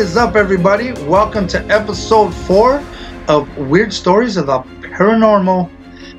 What is up, everybody? Welcome to episode four of Weird Stories of the Paranormal.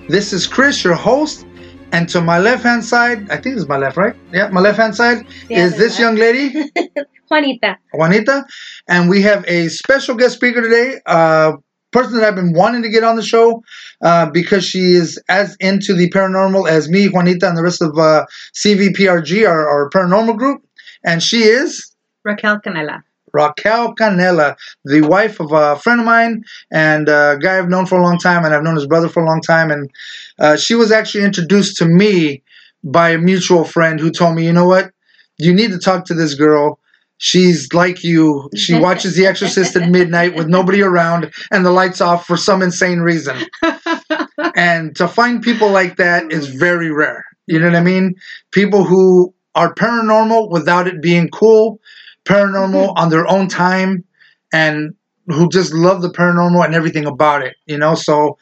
This is Chris, your host, and to my left hand side, I think it's my left, right? Yeah, my left hand side Yeah, is this left. young lady, Juanita. Juanita, and we have a special guest speaker today, uh, person that I've been wanting to get on the show uh, because she is as into the paranormal as me, Juanita, and the rest of uh, CVPRG, our, our paranormal group, and she is. Raquel Canela. Raquel Canela, the wife of a friend of mine and a guy I've known for a long time, and I've known his brother for a long time. And uh, she was actually introduced to me by a mutual friend who told me, you know what, you need to talk to this girl. She's like you. She watches The Exorcist at midnight with nobody around and the lights off for some insane reason. and to find people like that is very rare. You know what I mean? People who are paranormal without it being cool, paranormal on their own time, and who just love the paranormal and everything about it. You know, so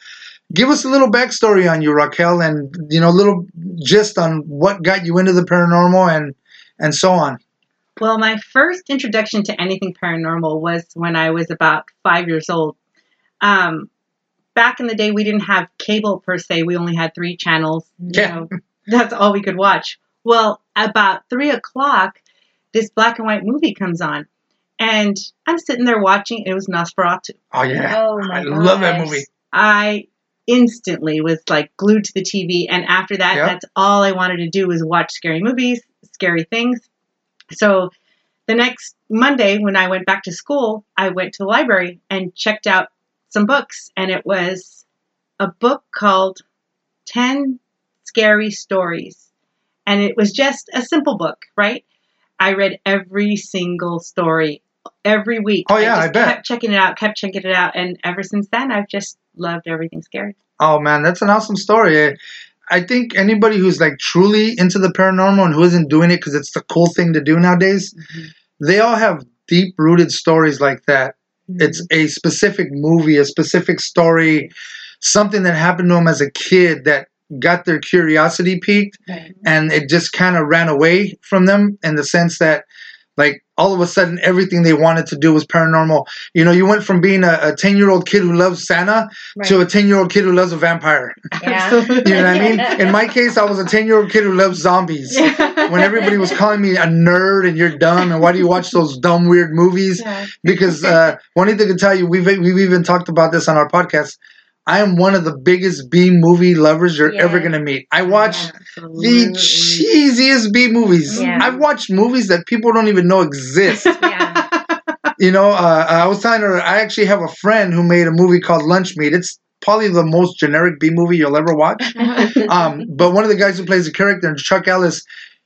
give us a little backstory on you, Raquel, and you know, a little gist on what got you into the paranormal and and so on. Well, my first introduction to anything paranormal was when I was about five years old. Um, back in the day, we didn't have cable per se. We only had three channels. You Yeah. know, that's all we could watch. Well, about three o'clock, this black and white movie comes on. And I'm sitting there watching. It was Nosferatu. Oh yeah, Oh my I love that movie. I instantly was like glued to the TV. And after that, Yep. that's all I wanted to do was watch scary movies, scary things. So the next Monday, when I went back to school, I went to the library and checked out some books. And it was a book called 10 Scary Stories. And it was just a simple book, right? I read every single story every week. Oh, yeah, I just bet. kept checking it out, kept checking it out. And ever since then, I've just loved everything scary. Oh man, that's an awesome story. I, I think anybody who's like truly into the paranormal and who isn't doing it because it's the cool thing to do nowadays, mm-hmm. they all have deep rooted stories like that. Mm-hmm. It's a specific movie, a specific story, something that happened to them as a kid that got their curiosity piqued Right. and it just kind of ran away from them in the sense that like all of a sudden everything they wanted to do was paranormal you know you went from being a 10 year old kid who loves santa to a 10 year old kid who loves a vampire Yeah. you know what i mean in my case i was a 10 year old kid who loves zombies when everybody was calling me a nerd and you're dumb and why do you watch those dumb weird movies Yeah. because uh, Juanita can tell you we've we've even talked about this on our podcast. I am one of the biggest B movie lovers you're Yeah. ever gonna meet. I watch the cheesiest B movies. Yeah. I've watched movies that people don't even know exist. Yeah. you know, uh, I was telling her I actually have a friend who made a movie called Lunch Meat. It's probably the most generic B movie you'll ever watch. Um, but one of the guys who plays the character, Chuck Ellis,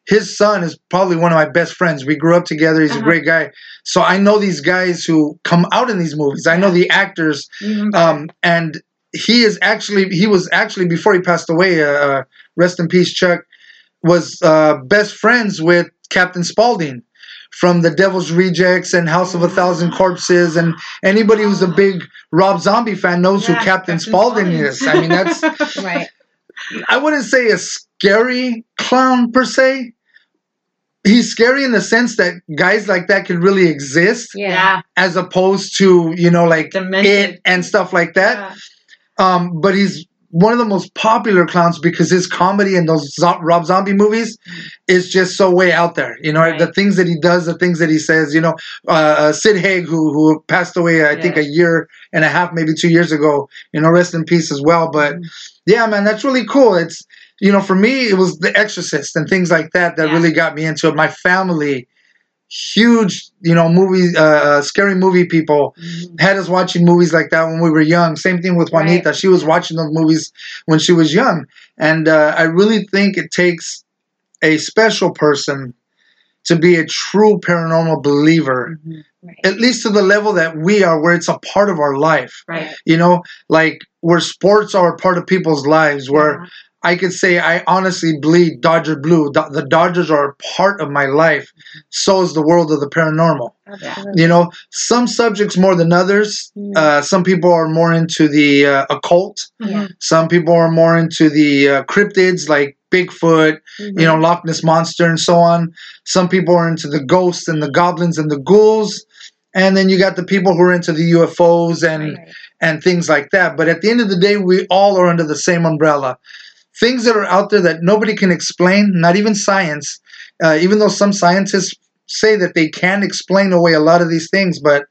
his son is probably one of my best friends. We grew up together. He's a Uh-huh. great guy. So I know these guys who come out in these movies. I know the actors, better. um, and he is actually he was actually before he passed away. Uh, uh, rest in peace, Chuck. Was uh, best friends with Captain Spaulding from The Devil's Rejects and House of a Thousand Corpses, and anybody who's a big Rob Zombie fan knows who Captain, Captain Spaulding Spaulding. is. I mean, that's right. I wouldn't say a scary clown per se. He's scary in the sense that guys like that could really exist, Yeah. yeah. as opposed to you know like Demented. it and stuff like that. Yeah. Um, but he's one of the most popular clowns because his comedy and those zo- Rob Zombie movies is just so way out there. You know, Right. the things that he does, the things that he says. You know, uh, uh, Sid Haig, who who passed away, I think a year and a half, maybe two years ago. You know, rest in peace as well. But Mhm. yeah, man, that's really cool. It's you know, for me, it was The Exorcist and things like that that Yeah. really got me into it. My family, huge, you know, movie, uh, uh, scary movie people Mhm. had us watching movies like that when we were young. Same thing with Juanita. Right. She was watching those movies when she was young. And uh, I really think it takes a special person to be a true paranormal believer, Mhm. Right. at least to the level that we are, where it's a part of our life. Right. You know, like where sports are a part of people's lives, where I could say I honestly bleed Dodger blue. The Dodgers are a part of my life. So is the world of the paranormal. Absolutely. You know, some subjects more than others. Mm. Uh, some people are more into the uh, occult. Yeah. Some people are more into the uh, cryptids like Bigfoot, Mhm. you know, Loch Ness monster, and so on. Some people are into the ghosts and the goblins and the ghouls. and then you got the people who are into the UFOs and Right. and things like that. But at the end of the day, we all are under the same umbrella. Things that are out there that nobody can explain, not even science, uh, even though some scientists say that they can explain away a lot of these things, but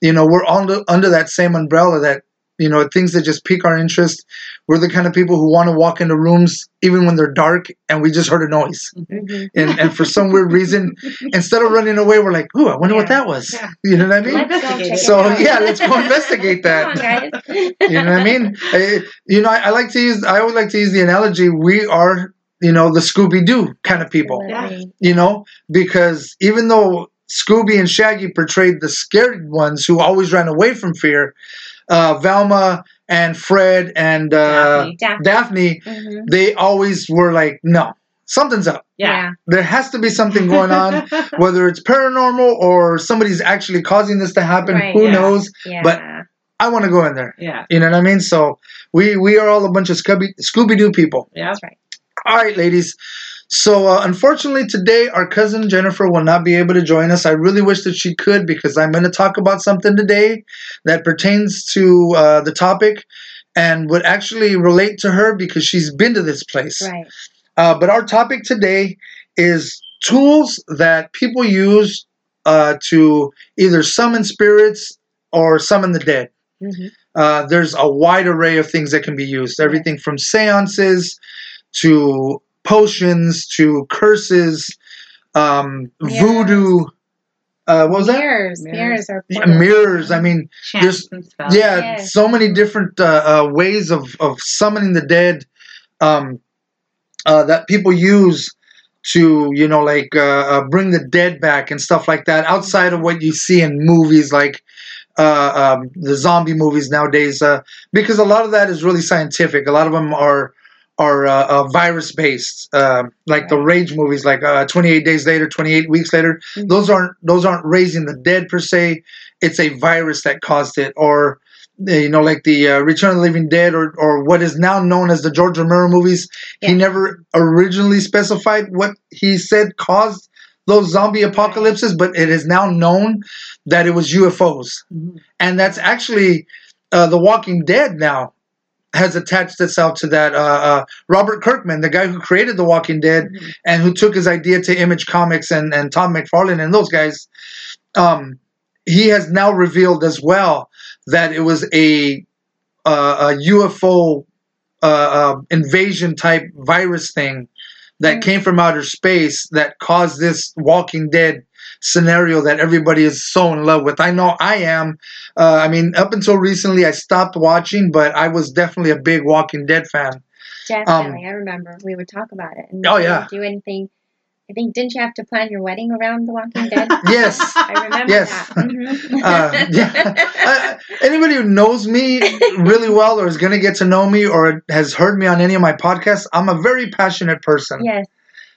you know we're under under that same umbrella that you know things that just pique our interest. We're the kind of people who want to walk into rooms even when they're dark and we just heard a noise, Mhm. and and for some weird reason, instead of running away, we're like, "Ooh, I wonder what that was." Yeah. You know what I mean? Let's go Investigate check it. it So yeah, let's go investigate that. Come on, guys. You know what I mean? I, you know, I, I like to use. I always like to use the analogy. We are, you know, the Scooby Doo kind of people. Absolutely. You know, because even though Scooby and Shaggy portrayed the scared ones who always ran away from fear, uh, Velma and Fred and uh, Daphne. Daphne. Daphne, Mhm. they always were like, no, something's up. Yeah. There has to be something going on, whether it's paranormal or somebody's actually causing this to happen. Right, who yeah. knows? Yeah. But- I want to go in there. yeah. You know what I mean? So we we are all a bunch of Scooby Scooby Doo people. Yeah. That's right. All right, ladies. So uh, unfortunately, today our cousin Jennifer will not be able to join us. I really wish that she could because I'm going to talk about something today that pertains to uh, the topic and would actually relate to her because she's been to this place. Right. Uh, but our topic today is tools that people use uh, to either summon spirits or summon the dead. Mhm. Uh, there's a wide array of things that can be used. Everything from seances to potions to curses, um, Mirrors. voodoo. Uh, what was that? Mirrors. Mirrors. Mirrors are Yeah, mirrors. I mean, Chants and spells. yeah, Yes. so many different uh, uh, ways of, of summoning the dead um, uh, that people use to, you know, like uh, uh, bring the dead back and stuff like that outside of what you see in movies like uh, um, the zombie movies nowadays. Uh, because a lot of that is really scientific. A lot of them are are uh, uh, virus based, uh, like the rage movies, like uh, 28 days later, 28 weeks later. Mhm. Those aren't those aren't raising the dead per se. It's a virus that caused it, or uh, you know, like the uh, Return of the Living Dead, or or what is now known as the George Romero movies. He never originally specified what he said caused those zombie apocalypses, but it is now known that it was UFOs Mhm. and that's actually uh, the Walking Dead now has attached itself to that. Uh, uh, Robert Kirkman, the guy who created The Walking Dead Mhm. and who took his idea to Image Comics and, and Tom McFarlane and those guys, um, he has now revealed as well that it was a, uh, a UFO uh, uh, invasion type virus thing that Mm. came from outer space that caused this Walking Dead scenario that everybody is so in love with. I know I am. Uh, I mean, up until recently, I stopped watching, but I was definitely a big Walking Dead fan. Definitely. I remember we would talk about it. And Um, Oh, yeah. Do anything. I think didn't you have to plan your wedding around The Walking Dead? Yes. I remember Yes. that. Mhm. Uh, yeah. Uh, anybody who knows me really well or is going to get to know me or has heard me on any of my podcasts, I'm a very passionate person yes.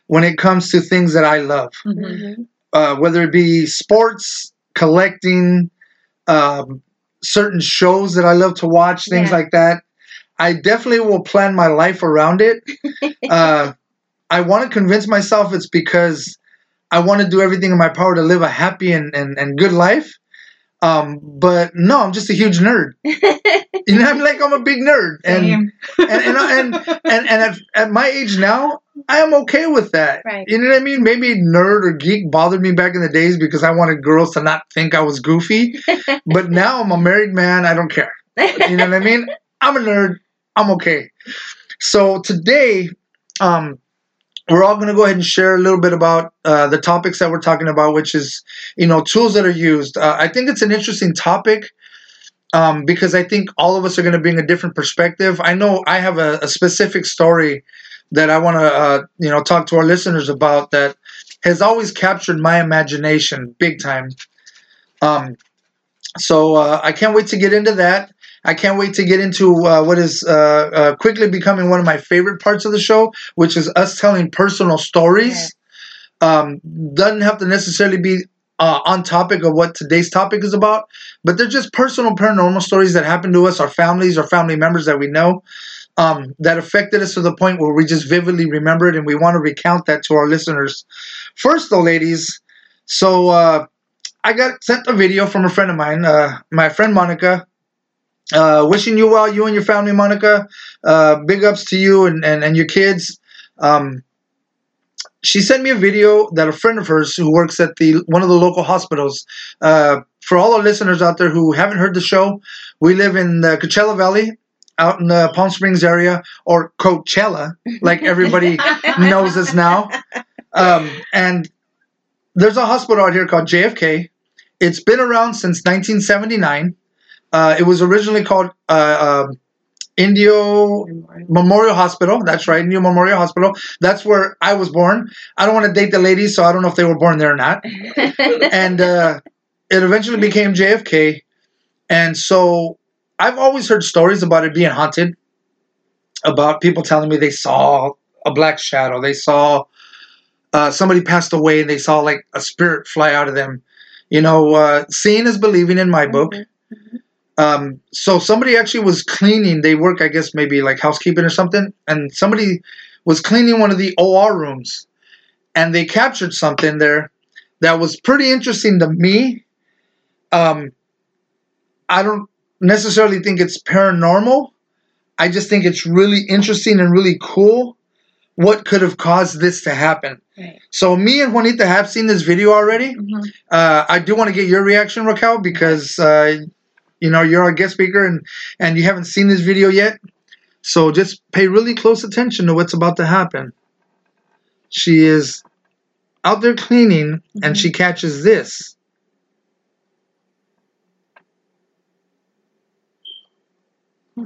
when it comes to things that I love. Mhm. Uh, whether it be sports, collecting, um, certain shows that I love to watch, things Yeah. like that. I definitely will plan my life around it. uh, I want to convince myself it's because I want to do everything in my power to live a happy and, and, and good life. Um, but no, I'm just a huge nerd. You know, I'm like I'm a big nerd, and and and and, and, and at, at my age now, I am okay with that. Right. You know what I mean? Maybe nerd or geek bothered me back in the days because I wanted girls to not think I was goofy. but now I'm a married man. I don't care. You know what I mean? I'm a nerd. I'm okay. So today, um, we're all going to go ahead and share a little bit about uh, the topics that we're talking about, which is, you know, tools that are used. Uh, I think it's an interesting topic um, because I think all of us are going to bring a different perspective. I know I have a, a specific story that I want to, uh, you know, talk to our listeners about that has always captured my imagination big time. Um, so uh, I can't wait to get into that. I can't wait to get into uh, what is uh, uh, quickly becoming one of my favorite parts of the show, which is us telling personal stories. Um, doesn't have to necessarily be uh, on topic of what today's topic is about, but they're just personal paranormal stories that happen to us, our families, or family members that we know, um, that affected us to the point where we just vividly remember it, and we want to recount that to our listeners. First, though, ladies, so uh, I got sent a video from a friend of mine, uh, my friend Monica. Uh, wishing you well, you and your family, Monica. Uh, big ups to you and, and, and your kids. Um, she sent me a video that a friend of hers who works at the one of the local hospitals. Uh, for all our listeners out there who haven't heard the show, we live in the Coachella Valley, out in the Palm Springs area, or Coachella, like everybody knows us now. Um, and there's a hospital out here called JFK. It's been around since 1979. Uh, it was originally called uh, uh, Indio Memorial Hospital. That's right, Indio Memorial Hospital. That's where I was born. I don't want to date the ladies, so I don't know if they were born there or not. and uh, it eventually became JFK. And so I've always heard stories about it being haunted, about people telling me they saw a black shadow, they saw uh, somebody passed away, and they saw like a spirit fly out of them. You know, uh, seeing is believing in my book. Um, so somebody actually was cleaning. They work, I guess, maybe like housekeeping or something, and somebody was cleaning one of the OR rooms, and they captured something there that was pretty interesting to me. Um, I don't necessarily think it's paranormal. I just think it's really interesting and really cool. What could have caused this to happen? Right. So me and Juanita have seen this video already. Mhm. Uh, I do want to get your reaction, Raquel, because uh, you know you're our guest speaker and and you haven't seen this video yet. So just pay really close attention to what's about to happen. She is out there cleaning and she catches this.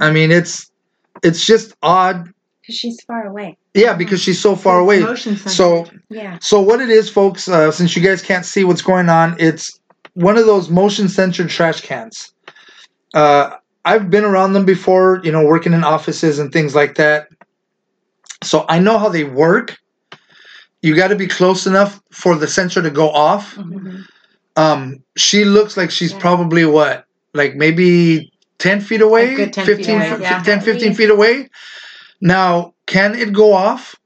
I mean, it's it's just odd. Because she's far away. Yeah, because she's so far away. Motion So. Yeah. so what it is, folks, uh, since you guys can't see what's going on, it's one of those motion censored trash cans. Uh, I've been around them before, you know, working in offices and things like that. So I know how they work. You got to be close enough for the sensor to go off. Mhm. Um, she looks like she's Yeah. probably what, like maybe 10 feet away, A good 10 feet 15, away, f- yeah. 10, 15 feet away. Now, can it go off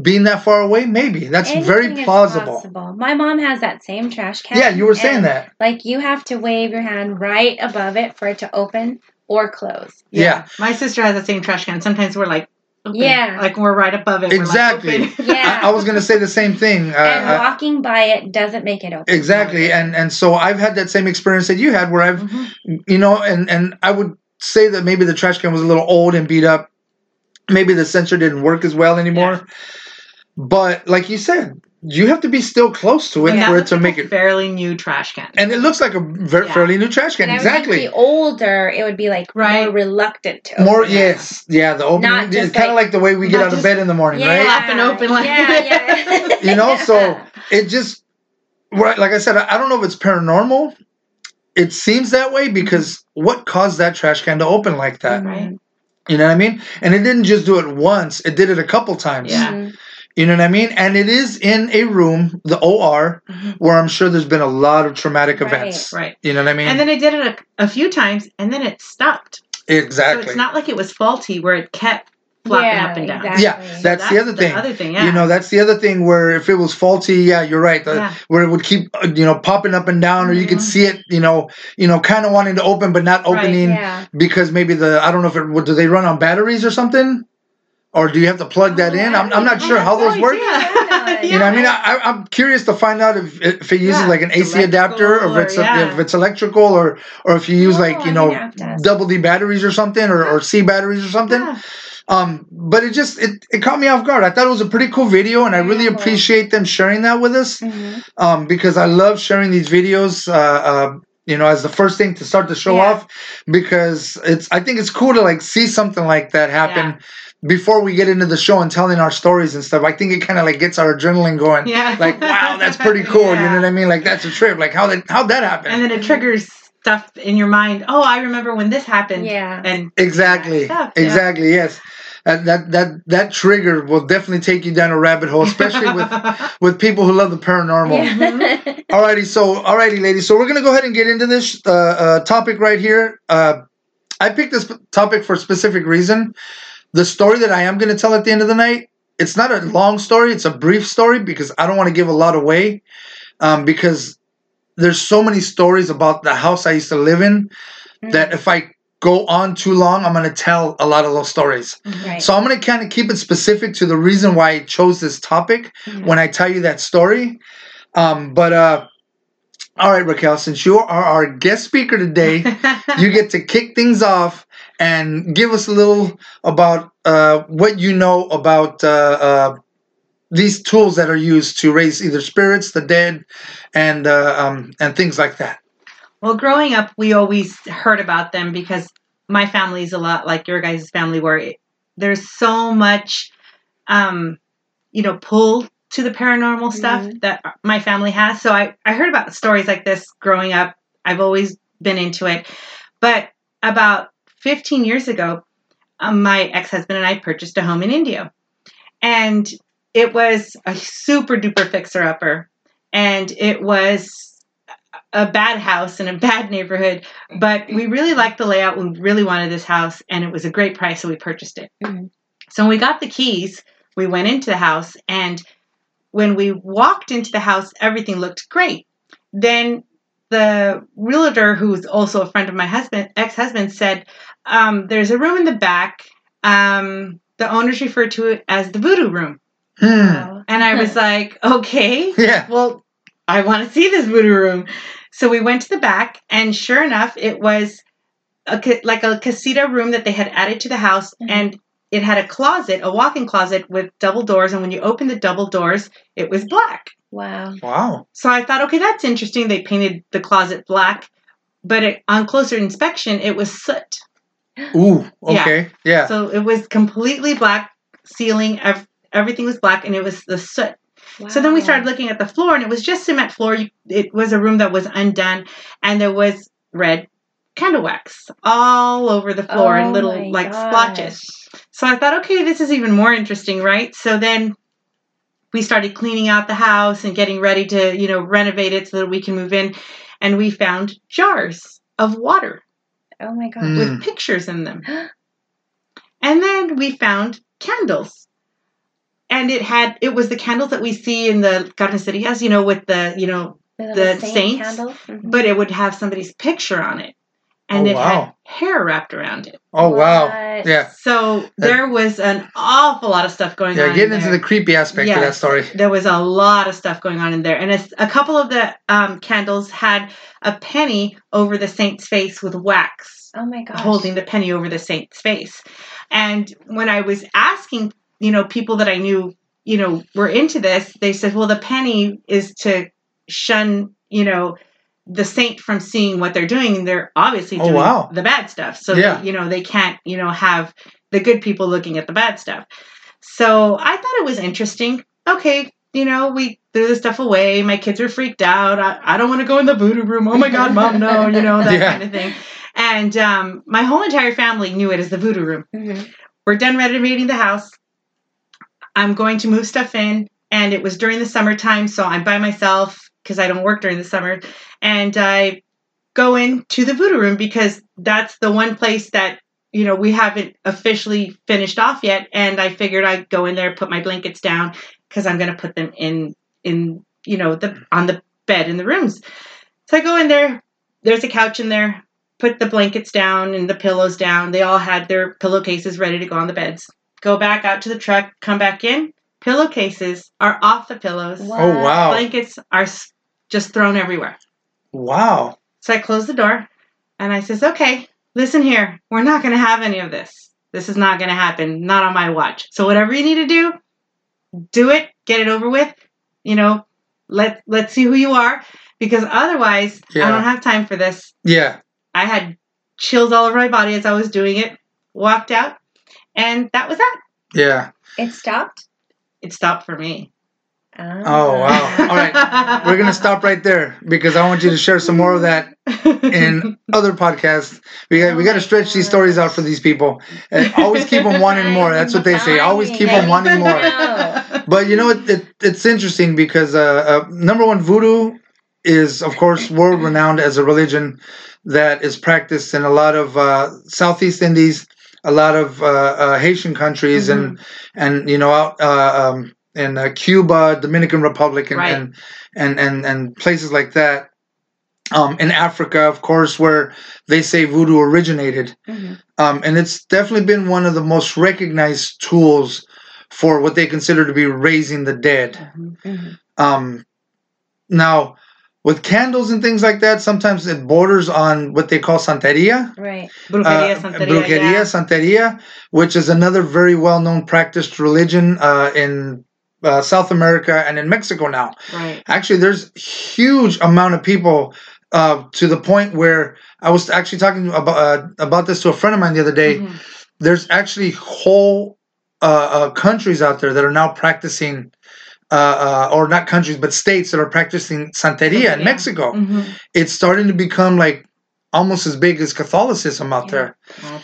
being that far away? Maybe. That's very Anything is plausible. My mom has that same trash can. Yeah, you were saying that. Like you have to wave your hand right above it for it to open or close. Yeah. My sister has the same trash can. Sometimes we're like, open. Yeah. like we're right above it. We're like, Exactly. Yeah. I, I was going to say the same thing. Uh, and walking by it doesn't make it open. exactly. And and so I've had that same experience that you had where I've, Mhm. you know, and and I would say that maybe the trash can was a little old and beat up. Maybe the sensor didn't work as well anymore. But like you said, you have to be still close to it And that for it to like make a it. fairly new trash can. And it looks like a ver- Yeah. fairly new trash can. And think Exactly. the older, it would be like Right. more reluctant to More, it. yes, yeah. The opening, Not it's kind of like- like the way we get not out of bed in the morning, Yeah, right? Flap and open like- yeah, yeah. You know, so it just right like i said i I don't know if it's paranormal it seems that way because mm-hmm. what caused that trash can to open like that. Right. You know what i mean and it didn't just do it once it did it a couple times Yeah. Mhm. you know what i mean and it is in a room the or Mhm. where i'm sure there's been a lot of traumatic Right. events Right. you know what i mean And then it did it a, a few times, and then it stopped. exactly So it's not like it was faulty where it kept flopping Yeah, up and down. exactly. yeah that's, the other thing other thing, yeah. You know, that's the other thing where if it was faulty, yeah, you're right. the- Yeah. Where it would keep, uh, you know, popping up and down, or you could Mhm. see it, you know, you know, kind of wanting to open but not Right, opening Yeah. because maybe the I don't know if it what, do they run on batteries or something, or do you have to plug that Oh, in? I I'm, I'm not sure how those No work. idea. You know, I mean, I, I'm curious to find out if if it uses Yeah, like an it's AC adapter, or if it's electrical or- if it's electrical, or or if you use Oh, like you know gonna have to ask. double D batteries or something, or, or C batteries or something. Yeah. Um, but it just it, it caught me off guard. I thought it was a pretty cool video, and I really Yeah, appreciate them sharing that with us. Mhm. Um, because I love sharing these videos. Uh, uh, you know, as the first thing to start the show Yeah. off, because it's I think it's cool to like see something like that happen before we get into the show and telling our stories and stuff. I think it kind of like gets our adrenaline going. Yeah. Like, wow, that's pretty cool. You know what I mean? Like that's a trip. Like how that how that happened. And then it triggers stuff in your mind. Oh, I remember when this happened. Yeah. And Exactly. Stuff, yeah. Exactly. Yes. That, that that that trigger will definitely take you down a rabbit hole, especially with with people who love the paranormal. Yeah. Alrighty, so alrighty, ladies. So we're gonna go ahead and get into this uh, uh, topic right here. Uh, I picked this topic for a specific reason. The story that I am gonna tell at the end of the night, it's not a long story. It's a brief story because I don't want to give a lot away. Um, because there's so many stories about the house I used to live in Mm. that if I go on too long, I'm gonna tell a lot of those stories. Right. So I'm gonna kind of keep it specific to the reason why I chose this topic Mhm. when I tell you that story. Um, but uh, all right, Raquel, since you are our guest speaker today, you get to kick things off and give us a little about uh, what you know about uh, uh, these tools that are used to raise either spirits, the dead, and uh, um, and things like that. Well, growing up, we always heard about them because my family's a lot like your guys' family, where it, there's so much, um, you know, pull to the paranormal stuff that my family has. So I, I heard about stories like this growing up. I've always been into it. But about 15 years ago, um, my ex husband and I purchased a home in Indio. And it was a super duper fixer upper. And it was a bad house in a bad neighborhood, but we really liked the layout. We really wanted this house, and it was a great price, so we purchased it. Mhm. So when we got the keys, we went into the house, and when we walked into the house, everything looked great. Then the realtor, who's also a friend of my husband, ex-husband, said, um, "There's a room in the back. Um, the owners refer to it as the voodoo room." Hmm. Wow. And I was like, "Okay." Yeah. well, I want to see this voodoo room. So we went to the back, and sure enough, it was a, ca- like a casita room that they had added to the house, Mhm. and it had a closet, a walk-in closet with double doors. And when you open the double doors, it was black. Wow. Wow. So I thought, okay, that's interesting. They painted the closet black, but it, on closer inspection, it was soot. Ooh. Yeah. Okay. Yeah. So it was completely black ceiling. Ev- everything was black, and it was the soot. So then we started looking at the floor, and it was just cement floor. You, it was a room that was undone, and there was red candle wax all over the floor in Oh little like gosh. splotches. So I thought, okay, this is even more interesting, right? So then we started cleaning out the house and getting ready to, you know, renovate it so that we can move in, and we found jars of water Oh my gosh. Mm. with pictures in them. And then we found candles. And it had it was the candles that we see in the carnicerias, you know, with the, you know, little the saint saints, candle? Mhm. but it would have somebody's picture on it. And Oh, it had hair wrapped around it. Oh wow. Yeah. So there was an awful lot of stuff going Yeah. on. Yeah, getting in into the creepy aspect of that story. There was a lot of stuff going on in there. And a, a couple of the um, candles had a penny over the saint's face with wax Oh my gosh. holding the penny over the saint's face. And when I was asking, you know, people that I knew, you know, were into this, they said, well, the penny is to shun, you know, the saint from seeing what they're doing. They're obviously Oh, doing wow. the bad stuff. So, Yeah. that, you know, they can't, you know, have the good people looking at the bad stuff. So I thought it was interesting. Okay, you know, we threw the stuff away. My kids were freaked out. I, I don't want to go in the voodoo room. Oh my God, mom, no, you know, that Yeah. kind of thing. And um, my whole entire family knew it as the voodoo room. Mhm. We're done renovating the house. I'm going to move stuff in. And it was during the summertime, so I'm by myself because I don't work during the summer. And I go into the voodoo room because that's the one place that, you know, we haven't officially finished off yet. And I figured I'd go in there, put my blankets down because I'm going to put them in, in, you know, the on the bed in the rooms. So I go in there. There's a couch in there. Put the blankets down and the pillows down. They all had their pillowcases ready to go on the beds. Go back out to the truck. Come back in. Pillowcases are off the pillows. What? Oh wow. Blankets are just thrown everywhere. Wow. So I close the door and I says, "Okay, listen here. We're not going to have any of this. This is not going to happen. Not on my watch. So whatever you need to do, do it. Get it over with. You know, let let's see who you are because otherwise, Yeah. I don't have time for this. Yeah. I had chills all over my body as I was doing it. Walked out, and that was that. Yeah. It stopped? It stopped for me. Oh, wow. All right. We're gonna stop right there because I want you to share some more of that in other podcasts. We got, we Oh got to my stretch these stories out for these people. And always keep them wanting more. That's what they say. Always keep them wanting more. But you know, it, it it's interesting because uh, uh, number one, voodoo is of course world renowned as a religion that is practiced in a lot of uh, Southeast Indies, a lot of uh, uh, Haitian countries, and and you know out uh, um, in uh, Cuba, Dominican Republic, and, Right. and and and and places like that. um, in Africa, of course, where they say voodoo originated. Mhm. Um, and it's definitely been one of the most recognized tools for what they consider to be raising the dead. Mhm. Um, now, with candles and things like that, sometimes it borders on what they call santeria. Right. Brujeria, Uh, Santeria, brujeria, yeah. santeria, which is another very well-known practiced religion uh, in uh, South America and in Mexico now. Right. Actually, there's huge amount of people uh, to the point where I was actually talking about uh, about this to a friend of mine the other day. Mhm. There's actually whole uh, uh, countries out there that are now practicing. Uh, uh, or not countries, but states that are practicing Santeria in Santeria. Mexico. Mhm. It's starting to become like almost as big as Catholicism out Yeah.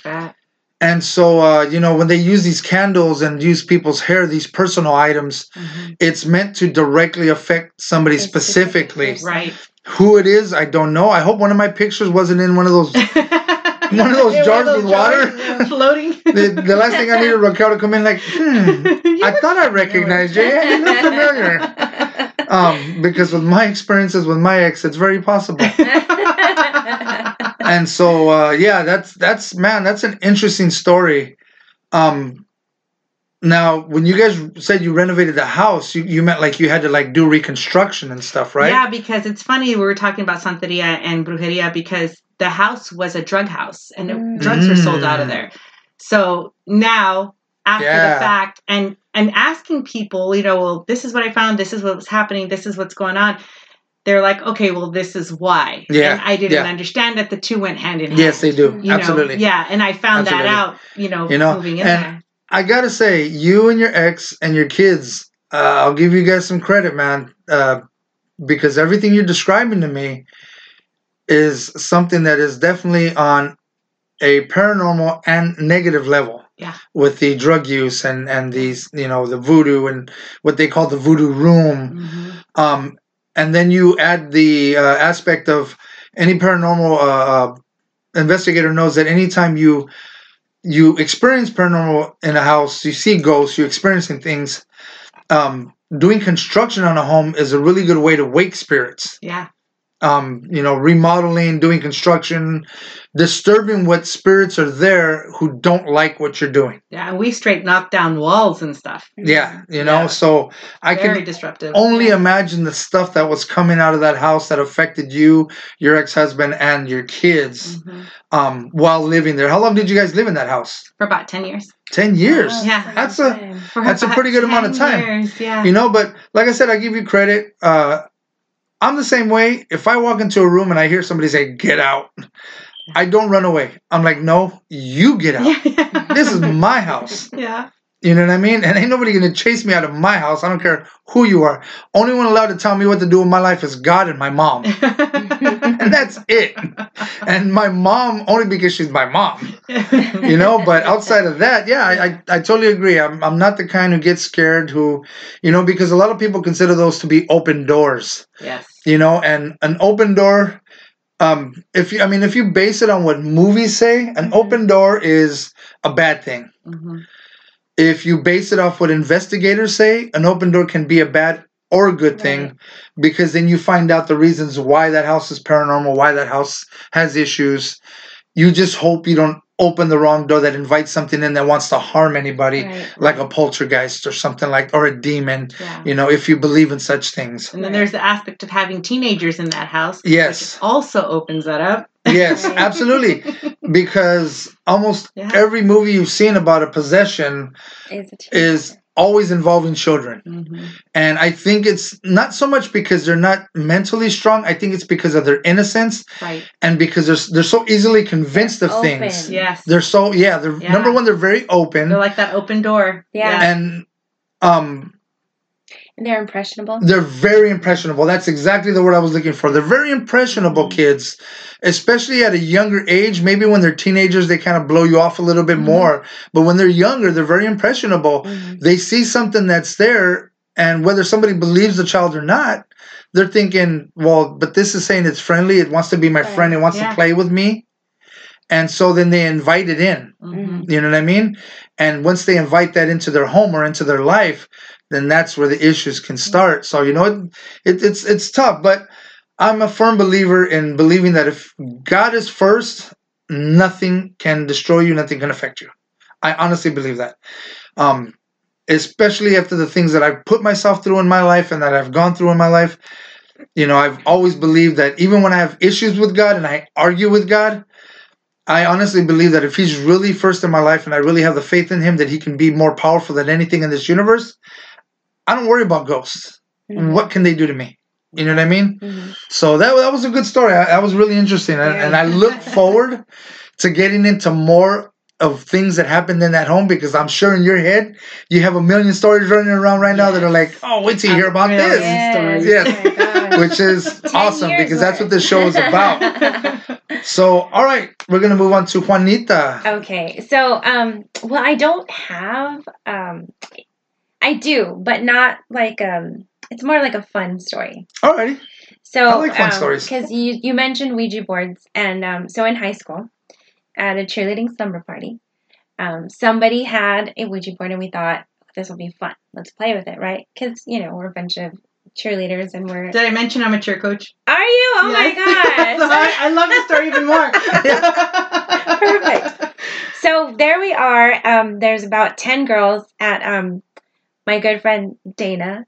there. And so, uh, you know, when they use these candles and use people's hair, these personal items, Mhm. it's meant to directly affect somebody specific specifically. Right. Who it is, I don't know. I hope one of my pictures wasn't in one of those one of those jars those with water. jars, floating. the, the last thing I needed Raquel to come in like, hmm, I thought I recognized you. Yeah, you look familiar. Um, because with my experiences with my ex, it's very possible. and so uh, yeah that's that's man that's an interesting story um now when you guys said you renovated the house you, you meant like you had to like do reconstruction and stuff right Yeah, because it's funny we were talking about Santeria and Brujeria because the house was a drug house and Mm. drugs were sold out of Mm. there. So now after Yeah. the fact and and asking people, you know, well, this is what I found, this is what's happening, this is what's going on. They're like, okay, well, this is why. Yeah, And I didn't yeah. understand that the two went hand in hand. yes they do You you know? absolutely Yeah, and I found Absolutely. that out, you know, You know, moving in and- there. i gotta say you and your ex and your kids uh, i'll give you guys some credit man uh, because everything you're describing to me is something that is definitely on a paranormal and negative level Yeah. with the drug use and and these you know the voodoo and what they call the voodoo room Mhm. um and then you add the uh, aspect of any paranormal uh, uh, investigator knows that anytime you you experience paranormal in a house you see ghosts you're experiencing things um doing construction on a home is a really good way to wake spirits Yeah. Um, you know, remodeling, doing construction, disturbing what spirits are there who don't like what you're doing. Yeah. And we straight knocked down walls and stuff. Yeah, you know, Yeah. so I Very can disruptive. only Yeah. imagine the stuff that was coming out of that house that affected you, your ex-husband, and your kids Mhm. um, while living there. How long did you guys live in that house? For about 10 years. Ten years. Wow, Yeah. That's a- That's a pretty good amount of time. years, Yeah. You know, but like I said, I give you credit. Uh, I'm the same way. If I walk into a room and I hear somebody say, get out, I don't run away. I'm like, no, you get out. This is my house. Yeah. You know what I mean? And ain't nobody gonna chase me out of my house. I don't care who you are. Only one allowed to tell me what to do with my life is God and my mom. And that's it. And my mom only because she's my mom. You know, but outside of that, yeah, I, I, I totally agree. I'm I'm not the kind who gets scared who you know, because a lot of people consider those to be open doors. yes. You know, and an open door um if you I mean if you base it on what movies say, an Mhm. open door is a bad thing Mhm. if you base it off what investigators say, an open door can be a bad or a good thing Right. because then you find out the reasons why that house is paranormal, why that house has issues. You just hope you don't open the wrong door that invites something in that wants to harm anybody, Right. like a poltergeist or something like, or a demon, Yeah. you know, if you believe in such things. And then there's the aspect of having teenagers in that house. Yes. which also opens that up. Yes, absolutely. Because almost Yeah. every movie you've seen about a possession Is, a is always involving children. Mhm. And I think it's not so much because they're not mentally strong. I think it's because of their innocence Right. and because they're they're so easily convinced of Open. things. Yes. They're so yeah. They're Yeah. number one. They're very open They're like that open door. Yeah. and um And they're impressionable. they're very impressionable. That's exactly the word I was looking for. They're very impressionable Mhm. kids, especially at a younger age. Maybe when they're teenagers, they kind of blow you off a little bit Mhm. more. But when they're younger, they're very impressionable. Mhm. they see something that's there and whether somebody believes the child or not they're thinking well but this is saying it's friendly it wants to be my Right. friend it wants Yeah. to play with me and so then they invite it in Mhm. you know what i mean and once they invite that into their home or into their life then that's where the issues can start so you know it, it it's it's tough but I'm a firm believer in believing that if God is first, nothing can destroy you, nothing can affect you. I honestly believe that. Um, especially after the things that I've put myself through in my life and that I've gone through in my life. You know, I've always believed that even when I have issues with God and I argue with God, I honestly believe that if He's really first in my life and I really have the faith in Him that He can be more powerful than anything in this universe, I don't worry about ghosts. Mhm. What can they do to me? You know what I mean? Mhm. So that, that was a good story. I, that was really interesting. And, Yeah. and I look forward to getting into more of things that happened in that home because I'm sure in your head you have a million stories running around right now that are like, oh, wait till you hear about this. Yes. Yes. Oh. Which is awesome years because that's what worth. the show is about. So, all right, we're going to move on to Juanita. Okay, so um, well, I don't have um, I do, but not like um, it's more like a fun story. All righty. So I like fun stories. because you you mentioned Ouija boards, and um, so in high school, at a cheerleading slumber party, um, somebody had a Ouija board, and we thought this will be fun. Let's play with it, right? Because you know we're a bunch of cheerleaders, and we're Did I mention I'm a cheer coach? are you? Oh my Yes. so gosh! I, I love the story even more. Perfect. So there we are. Um, there's about ten girls at um, my good friend Dana.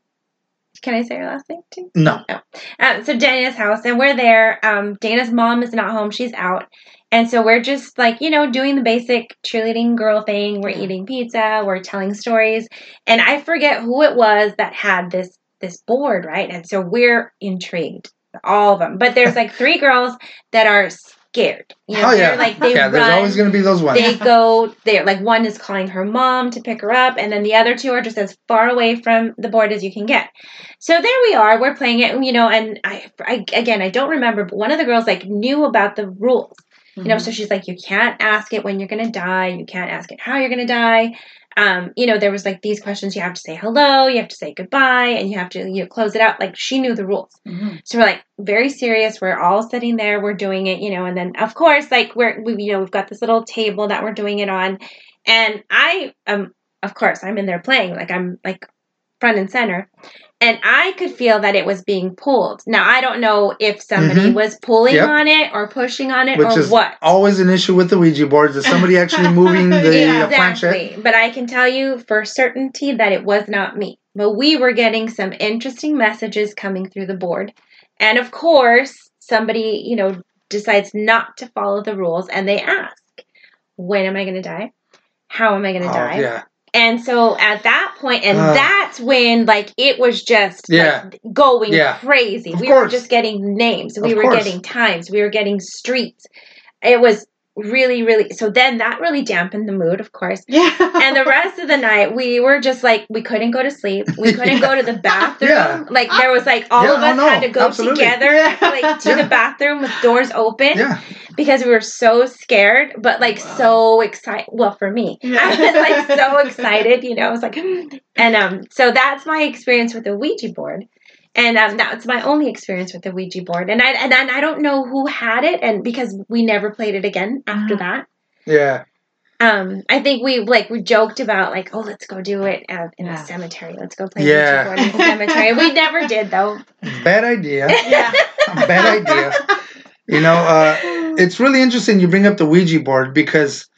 Can I say her last name too? No. Um, so Dana's house, and we're there. Um, Dana's mom is not home; she's out, and so we're just like you know doing the basic cheerleading girl thing. We're eating pizza, we're telling stories, and I forget who it was that had this this board, right? And so we're intrigued, all of them. But there's like three girls that are scared. You know, oh, yeah. like they yeah, run there's always going to be those ones. they go they're like one is calling her mom to pick her up and then the other two are just as far away from the board as you can get so there we are we're playing it you know and I, I again i don't remember but one of the girls like knew about the rules you know mm-hmm. so she's like you can't ask it when you're gonna die you can't ask it how you're gonna die um, you know there was like these questions you have to say hello you have to say goodbye and you have to you know, close it out like she knew the rules Mhm. so we're like very serious. We're all sitting there. We're doing it, you know, and then of course, like we're we you know we've got this little table that we're doing it on, and I um of course I'm in there playing like I'm like front and center, and I could feel that it was being pulled. Now I don't know if somebody Mhm. was pulling Yep. on it or pushing on it Which or is what. always an issue with the Ouija boards. Is somebody actually moving the Yeah, uh, planchette? Exactly. But I can tell you for certainty that it was not me. But we were getting some interesting messages coming through the board. And of course, somebody, you know, decides not to follow the rules and they ask, when am I going to die? How am I going to Oh, die? yeah. And so at that point, and Ah. that's when like it was just Yeah. like going Yeah. crazy. Of we were just getting names. We Of were course. getting times. We were getting streets. It was really, really so then that really dampened the mood, of course. Yeah. And the rest of the night we were just like we couldn't go to sleep. We couldn't go to the bathroom. Yeah. Like there was like all Yeah, of oh, us had to go absolutely. together Yeah. like to Yeah. the bathroom with doors open Yeah. because we were so scared, but like Wow. so excited. Well, for me, Yeah. I was like so excited, you know. I was like, and um, so that's my experience with the Ouija board, and um, that's my only experience with the Ouija board. And I and then I don't know who had it, and because we never played it again after Uh-huh. that. Yeah. Um, I think we like we joked about like, oh, let's go do it uh, in Yeah. a cemetery. Let's go play Yeah. Ouija board in the cemetery. We never did though. Bad idea. yeah. Bad idea. You know, uh, it's really interesting you bring up the Ouija board because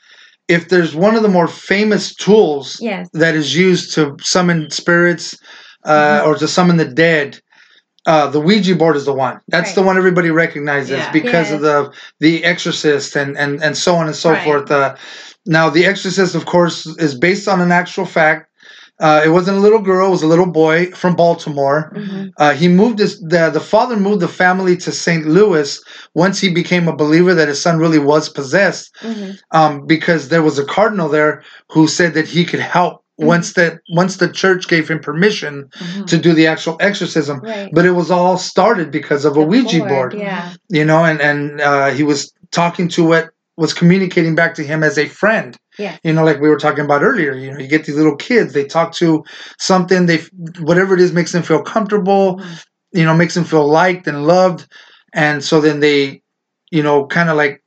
if there's one of the more famous tools Yes. that is used to summon spirits uh, Mm-hmm. or to summon the dead, uh, the Ouija board is the one. That's Right. the one everybody recognizes Yeah. because Yes. of the the Exorcist and and and so on and so Right. forth. Uh, now, the Exorcist, of course, is based on an actual fact. Uh, it wasn't a little girl; it was a little boy from Baltimore. Mhm. Uh, he moved his the, the father moved the family to St. Louis once he became a believer that his son really was possessed Mhm. um, because there was a cardinal there who said that he could help Mhm. once that once the church gave him permission Mhm. to do the actual exorcism Right. but it was all started because of a ouija board, Yeah. you know and and uh, he was talking to it was communicating back to him as a friend Yeah. you know like we were talking about earlier you know you get these little kids they talk to something they whatever it is makes them feel comfortable Mhm. you know makes them feel liked and loved and so then they you know kind of like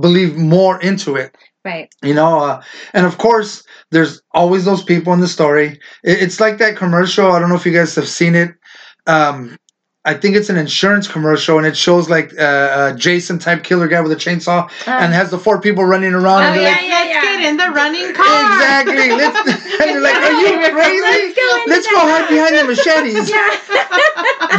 believe more into it Right. you know uh, and of course there's always those people in the story it, it's like that commercial i don't know if you guys have seen it um I think it's an insurance commercial, and it shows like uh, a Jason type killer guy with a chainsaw, and has the four people running around, Oh, and yeah, like, yeah, Let's yeah. get in the running car. exactly. Let's, and they're like, are you crazy? Let's go Let's go hide behind the machetes. Yeah.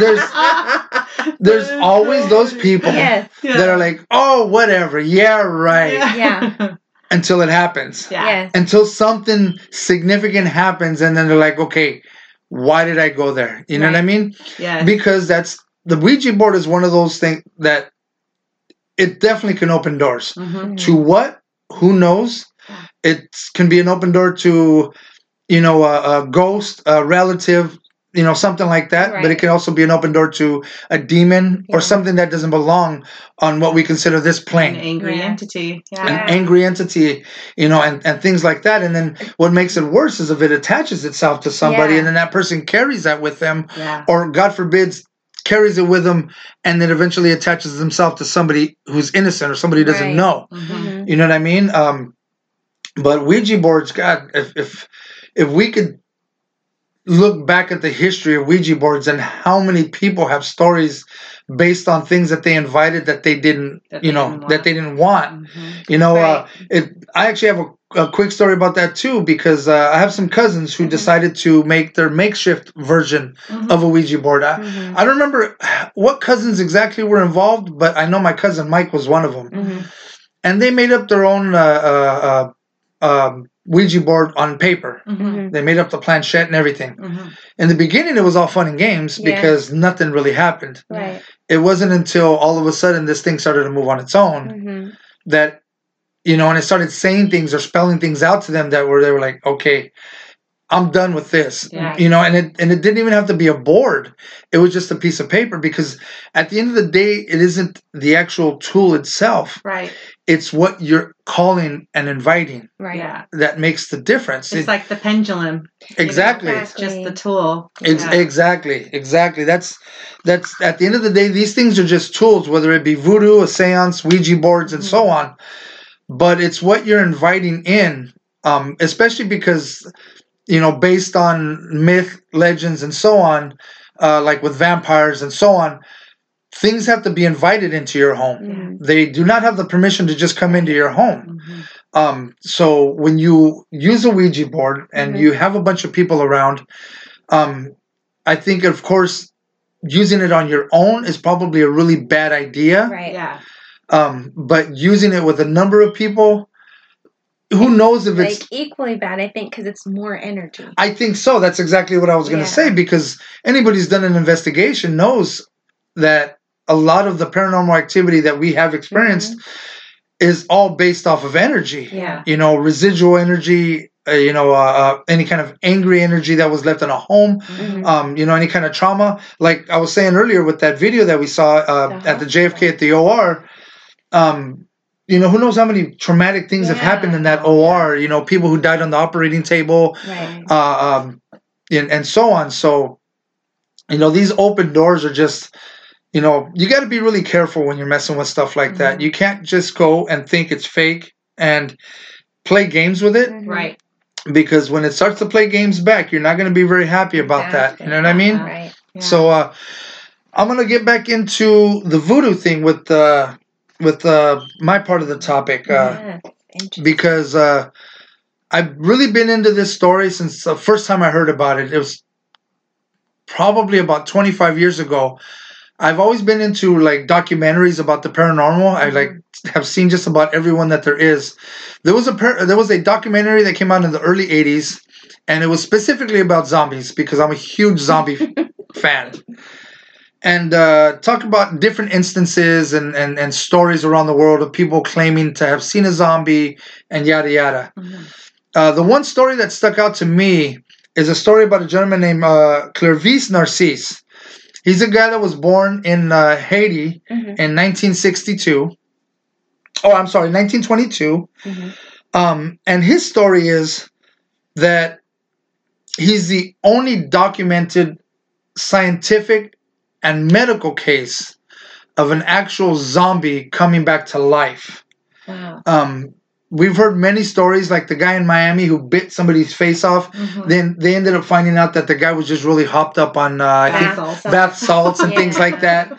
There's there's always those people yes. that are like, oh, whatever, yeah, right, Yeah. Until it happens. Yeah. Yes. Until something significant happens, and then they're like, okay, why did I go there? You know what I mean? Yes. Because that's the Ouija board is one of those things that it definitely can open doors. Mhm. To what? Who knows? It can be an open door to, you know, a, a ghost, a relative, you know, something like that. But it can also be an open door to a demon Yeah. or something that doesn't belong on what we consider this plane An plane. angry Yeah. entity. An angry entity, you know, and, and things like that. And then what makes it worse is if it attaches itself to somebody Yeah. and then that person carries that with them, Yeah. or God forbids, carries it with them and then eventually attaches himself to somebody who's innocent or somebody who doesn't Right. know. Mhm. Mhm. You know what I mean? Um, but Ouija boards, God, if if if we could look back at the history of Ouija boards and how many people have stories based on things that they invited that they didn't, That you they know, didn't that they didn't want. Mhm. You know, uh, it. I actually have a, a quick story about that too because uh, I have some cousins who Mhm. decided to make their makeshift version Mhm. of a Ouija board. I, Mhm. I don't remember what cousins exactly were involved, but I know my cousin Mike was one of them Mhm. and they made up their own uh, uh, uh, um, Ouija board on paper. Mhm. Mhm. They made up the planchette and everything. Mhm. In the beginning, it was all fun and games Yeah. because nothing really happened. Right. It wasn't until all of a sudden this thing started to move on its own Mhm. that, you know, and it started saying things or spelling things out to them that were they were like, okay, I'm done with this. Yeah. You know, and it and it didn't even have to be a board. It was just a piece of paper because at the end of the day, it isn't the actual tool itself. Right. It's what you're calling and inviting Right. Yeah. that makes the difference. It's It- like the pendulum. exactly. It's just the tool. Ex- Yeah. Exactly, exactly. That's that's at the end of the day, these things are just tools, whether it be voodoo, a seance, Ouija boards, and so on. But it's what you're inviting in, um, especially because you know, based on myth, legends, and so on, uh, like with vampires and so on, things have to be invited into your home. Mhm. They do not have the permission to just come into your home. Mhm. Um, so when you use a Ouija board and Mhm. you have a bunch of people around, um, I think of course using it on your own is probably a really bad idea. Right. Yeah. Um, but using it with a number of people, who knows if Like it's equally bad, I think, because it's more energy. I think so. That's exactly what I was going to Yeah. say because anybody who's done an investigation knows that a lot of the paranormal activity that we have experienced is all based off of energy. Yeah. You know, residual energy. Uh, you know, uh, uh, any kind of angry energy that was left in a home. mm-hmm. Um, you know, any kind of trauma. Like I was saying earlier with that video that we saw uh, The at the JFK at the OR. Um, you know, who knows how many traumatic things have happened in that OR? You know, people who died on the operating table Right. uh, um, and, and so on. So, you know, these open doors are just, you know, you got to be really careful when you're messing with stuff like that. Mhm. You can't just go and think it's fake and play games with it Mhm. Right. because when it starts to play games back, you're not going to be very happy about that. You know what I mean? Right. Yeah. So, uh, I'm gonna get back into the voodoo thing with uh, with uh, my part of the topic. Uh, Yes. Interesting. because uh, I've really been into this story since the first time I heard about it. It was probably about 25 years ago. I've always been into like documentaries about the paranormal. I like have seen just about everyone that there is. There was a par- there was a documentary that came out in the early 80s and it was specifically about zombies because I'm a huge zombie fan. And uh, talk about different instances and, and, and stories around the world of people claiming to have seen a zombie and yada yada. Mhm. Uh, the one story that stuck out to me is a story about a gentleman named uh, Clairvius Narcisse. He's a guy that was born in uh, Haiti Mhm. in 1962. Oh, I'm sorry, 1922. Mhm. Um, and his story is that he's the only documented scientific and medical case of an actual zombie coming back to life. Wow. Um, we've heard many stories, like the guy in Miami who bit somebody's face off. Mhm. Then they ended up finding out that the guy was just really hopped up on uh, Bath salts. bath salts and things like that.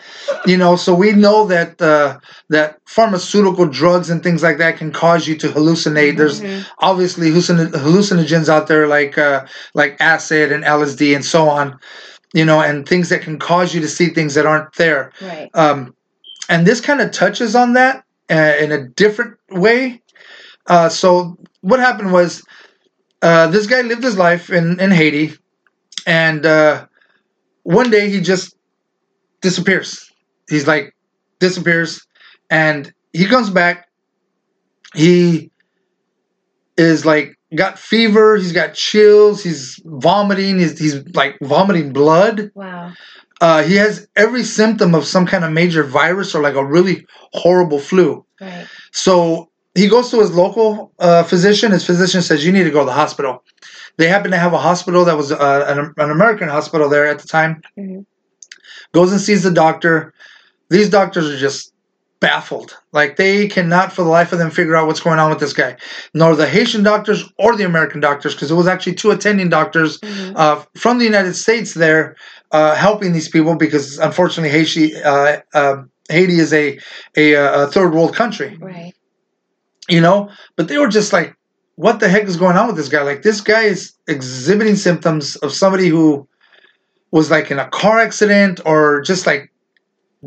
You know, so we know that uh, that pharmaceutical drugs and things like that can cause you to hallucinate. There's Mhm. obviously hallucin- hallucinogens out there like uh, like acid and LSD and so on. You know, and things that can cause you to see things that aren't there. Right. Um, and this kind of touches on that uh, in a different way. Uh, so what happened was uh, this guy lived his life in, in Haiti, and uh, one day he just disappears. He's like disappears, and he comes back. He is like got fever. He's got chills. He's vomiting. He's, he's like vomiting blood Wow. uh, he has every symptom of some kind of major virus or like a really horrible flu. Right. So he goes to his local uh, physician. His physician says, You need to go to the hospital. They happen to have a hospital that was uh, an, an American hospital there at the time. Mhm. Goes and sees the doctor. These doctors are just baffled. Like they cannot for the life of them figure out what's going on with this guy. Nor the Haitian doctors or the American doctors, because it was actually two attending doctors Mhm. uh, from the United States there uh, helping these people because unfortunately Haiti uh, uh, Haiti is a, a a third world country, Right. You know. But they were just like, what the heck is going on with this guy? Like this guy is exhibiting symptoms of somebody who was like in a car accident or just like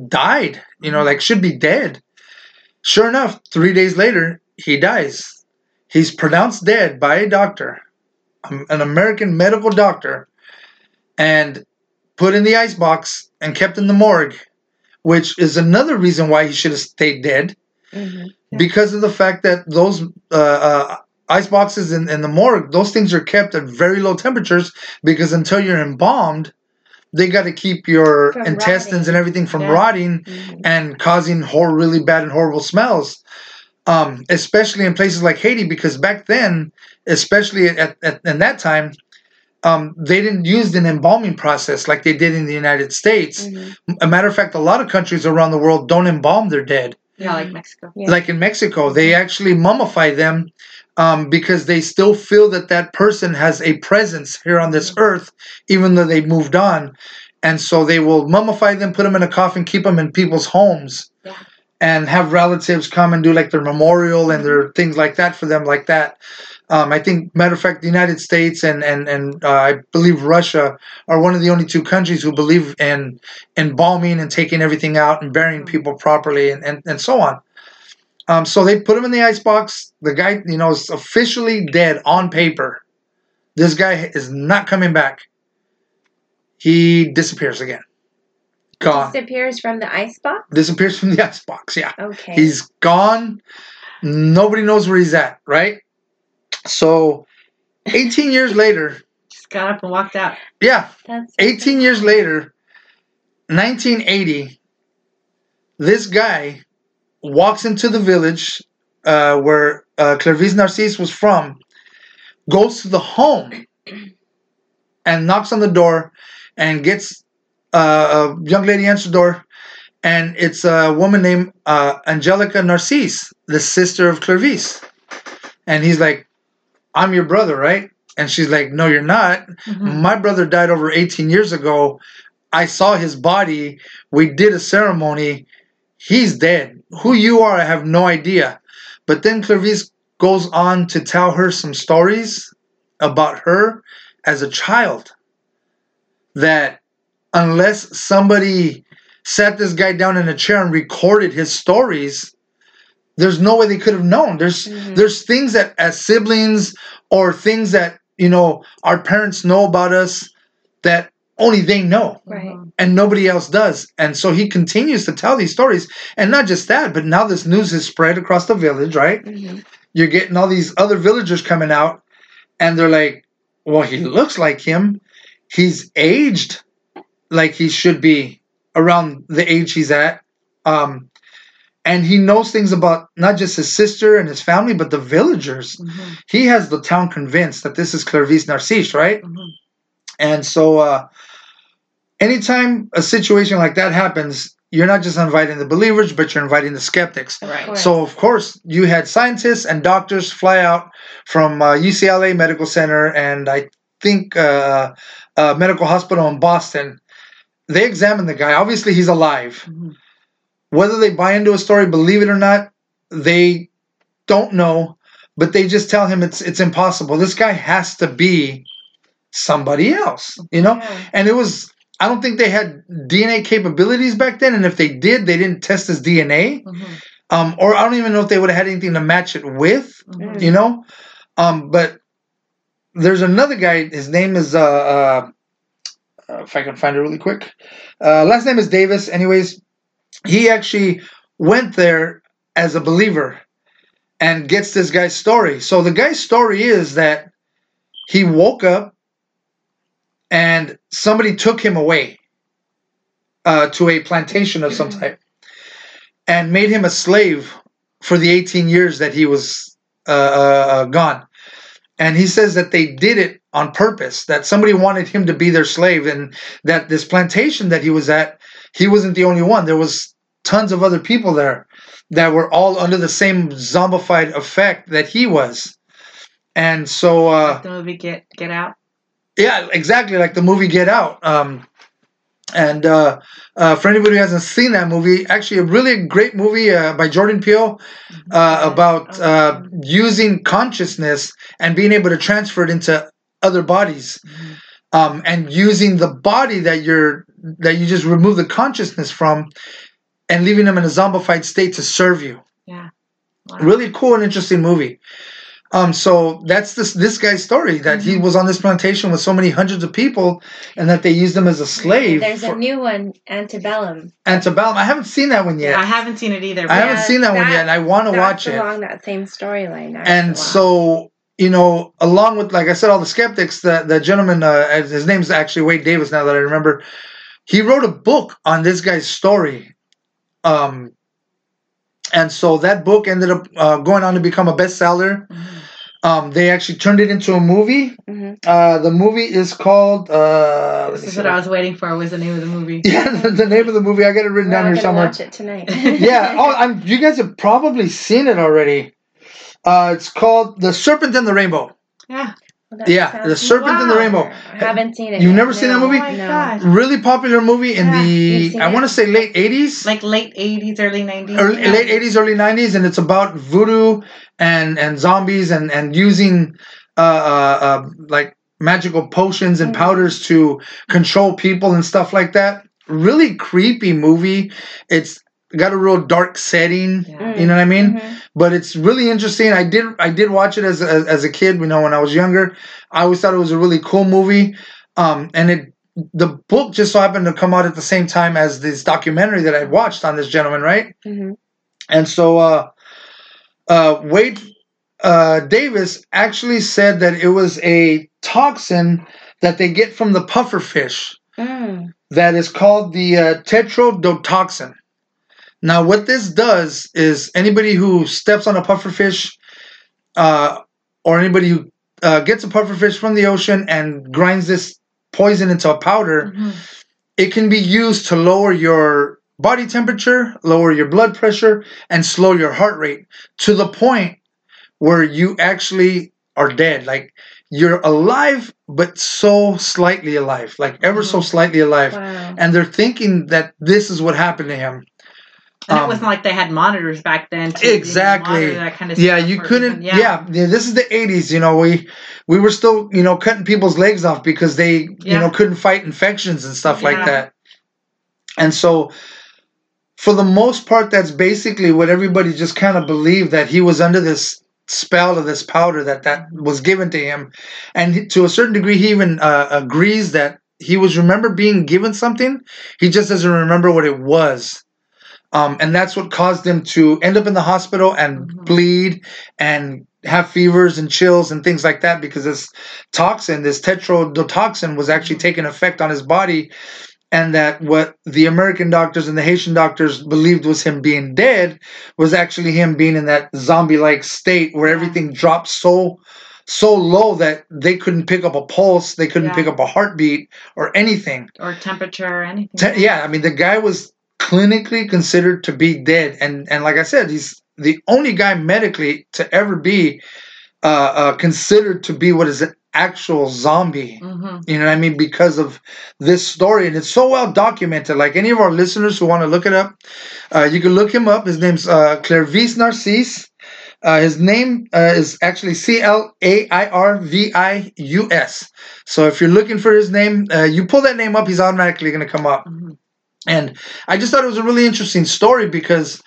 died, you know, like should be dead. Sure enough, three days later, he dies. He's pronounced dead by a doctor, um, an American medical doctor, and put in the ice box and kept in the morgue, which is another reason why he should have stayed dead Mhm. because of the fact that those uh, uh, ice boxes in, in the morgue, those things are kept at very low temperatures because until you're embalmed, they got to keep your From intestines rotting. and everything from Yeah. rotting Mhm. and causing hor- really bad and horrible smells. Um, especially in places like Haiti, because back then, especially at, at in that time, um, they didn't use an embalming process like they did in the United States. Mhm. A matter of fact, a lot of countries around the world don't embalm their dead Yeah, like Mexico. Yeah. like in Mexico, they actually mummify them um, because they still feel that that person has a presence here on this earth, even though they moved on. And so they will mummify them, put them in a coffin, keep them in people's homes, Yeah. and have relatives come and do like their memorial and their things like that for them, like that. Um, I think, matter of fact, the United States and and and uh, I believe Russia are one of the only two countries who believe in in bombing and taking everything out and burying people properly and, and, and so on. Um, so they put him in the ice box. The guy, you know, is officially dead on paper. This guy is not coming back. He disappears again. Gone. Disappears from the ice box. Disappears from the ice box. Yeah. Okay. He's gone. Nobody knows where he's at, right? So 18 years later, Just got up and walked out. yeah, That's 18 years later, 1980, this guy walks into the village uh, where uh, Clairvius Narcisse was from, goes to the home, and knocks on the door, and gets uh, a young lady answers the door, and it's a woman named uh, Angelica Narcisse, the sister of Clairvius, and he's like, "I'm your brother, right?" And she's like, "No, you're not." Mhm. My brother died over 18 years ago. I saw his body. We did a ceremony. He's dead. Who you are, I have no idea. But then Clairvius goes on to tell her some stories about her as a child. That unless somebody sat this guy down in a chair and recorded his stories, there's no way they could have known. There's Mhm. there's things that as siblings or things that you know our parents know about us that only they know Right. and nobody else does and so he continues to tell these stories and not just that but now this news is spread across the village right Mhm. you're getting all these other villagers coming out and they're like well he looks like him he's aged like he should be around the age he's at um and he knows things about not just his sister and his family but the villagers Mhm. he has the town convinced that this is Clairvius Narcisse, right? Mhm. And so, uh, anytime a situation like that happens, you're not just inviting the believers, but you're inviting the skeptics. Right. So of course you had scientists and doctors fly out from uh, UCLA Medical Center and I think uh, uh, medical hospital in Boston. They examined the guy. Obviously he's alive. Mhm. Whether they buy into a story, believe it or not, they don't know. But they just tell him it's it's impossible. This guy has to be somebody else, you know. Yeah. And it was. I don't think they had DNA capabilities back then, and if they did, they didn't test his DNA. Mhm. Um, or I don't even know if they would have had anything to match it with, Mhm. you know. Um, but there's another guy. His name is uh, uh, uh, if I can find it really quick. Uh, last name is Davis. Anyways, he actually went there as a believer and gets this guy's story. So the guy's story is that he woke up and somebody took him away uh, to a plantation of some type and made him a slave for the 18 years that he was uh, uh, uh, gone. And he says that they did it on purpose, that somebody wanted him to be their slave, and that this plantation that he was at, he wasn't the only one. There was tons of other people there that were all under the same zombified effect that he was. And so, uh, the movie Get Get Out. yeah, exactly like the movie Get Out. Um, and uh, uh, for anybody who hasn't seen that movie, actually a really great movie uh, by Jordan Peele uh, about uh, using consciousness and being able to transfer it into other bodies, Mhm. um, and using the body that you're that you just remove the consciousness from, and leaving them in a zombified state to serve you. Wow. Really cool and interesting movie. Um, so that's this this guy's story that he Mhm. was on this plantation with so many hundreds of people, and that they used him as a slave. There's for a new one, Antebellum. Antebellum. I haven't seen that one yet. I haven't seen it either. I haven't seen that, one yet, and I want to watch it. along that same storyline. And so, you know, along with, like I said, all the skeptics, the, the gentleman, uh, his name's actually Wade Davis now that I remember, he wrote a book on this guy's story. Um, and so that book ended up uh, going on to become a bestseller. Mhm. Um, they actually turned it into a movie. Mhm. Uh, the movie is called. Uh, This is what I was waiting for. Was the name of the movie? Yeah, the, the name of the movie. I got it written We're down here somewhere. watch it tonight. yeah. Oh, I'm, you guys have probably seen it already. Uh, it's called The Serpent and the Rainbow. Yeah. Well, Yeah, The Serpent and the Rainbow. I haven't seen it. You've yet, never seen that movie? Oh my No. god. Really popular movie in Yeah, the I want to say late 80s, Like late '80s, early '90s. early, Yeah. late 80s, early 90s, and it's about voodoo and and zombies and and using uh, uh, uh like magical potions and Mhm. powders to control people and stuff like that. Really creepy movie. It's got a real dark setting. Yeah. You know what I mean? Mhm. But it's really interesting. I did I did watch it as as, as a kid. You know, when I was younger, I always thought it was a really cool movie. Um, and it the book just so happened to come out at the same time as this documentary that I watched on this gentleman, right? Mhm. And so uh, uh, Wade uh, Davis actually said that it was a toxin that they get from the puffer fish Mm. that is called the uh, tetrodotoxin. Now, what this does is anybody who steps on a pufferfish, uh, or anybody who uh, gets a pufferfish from the ocean and grinds this poison into a powder, Mhm. it can be used to lower your body temperature, lower your blood pressure, and slow your heart rate to the point where you actually are dead. Like you're alive, but so slightly alive, like ever so Mhm. slightly alive. Wow. And they're thinking that this is what happened to him. And Um, it wasn't like they had monitors back then. To, Exactly. that kind of Yeah, you couldn't. even- Yeah. yeah, This is the '80s. You know, we we were still you know cutting people's legs off because they you know couldn't fight infections and stuff like that. And so, for the most part, that's basically what everybody just kind of believed that he was under this spell of this powder that that was given to him, and to a certain degree, he even uh, agrees that he was remember being given something. He just doesn't remember what it was. Um, and that's what caused him to end up in the hospital and Mhm. bleed and have fevers and chills and things like that because this toxin, this tetrodotoxin, was actually taking effect on his body. And that what the American doctors and the Haitian doctors believed was him being dead was actually him being in that zombie like state where everything dropped so so low that they couldn't pick up a pulse, they couldn't Yeah. pick up a heartbeat or anything. or temperature or anything. Te- yeah, I mean the guy was clinically considered to be dead. And and like I said, he's the only guy medically to ever be uh, uh, considered to be what is an actual zombie. Mhm. You know what I mean? Because of this story, and it's so well documented. Like any of our listeners who want to look it up, uh, you can look him up. His name's uh, Clairvius Narcisse. Uh, his name uh, is actually C L A I R V I U S. So if you're looking for his name, uh, you pull that name up, he's automatically going to come up. Mhm. And I just thought it was a really interesting story because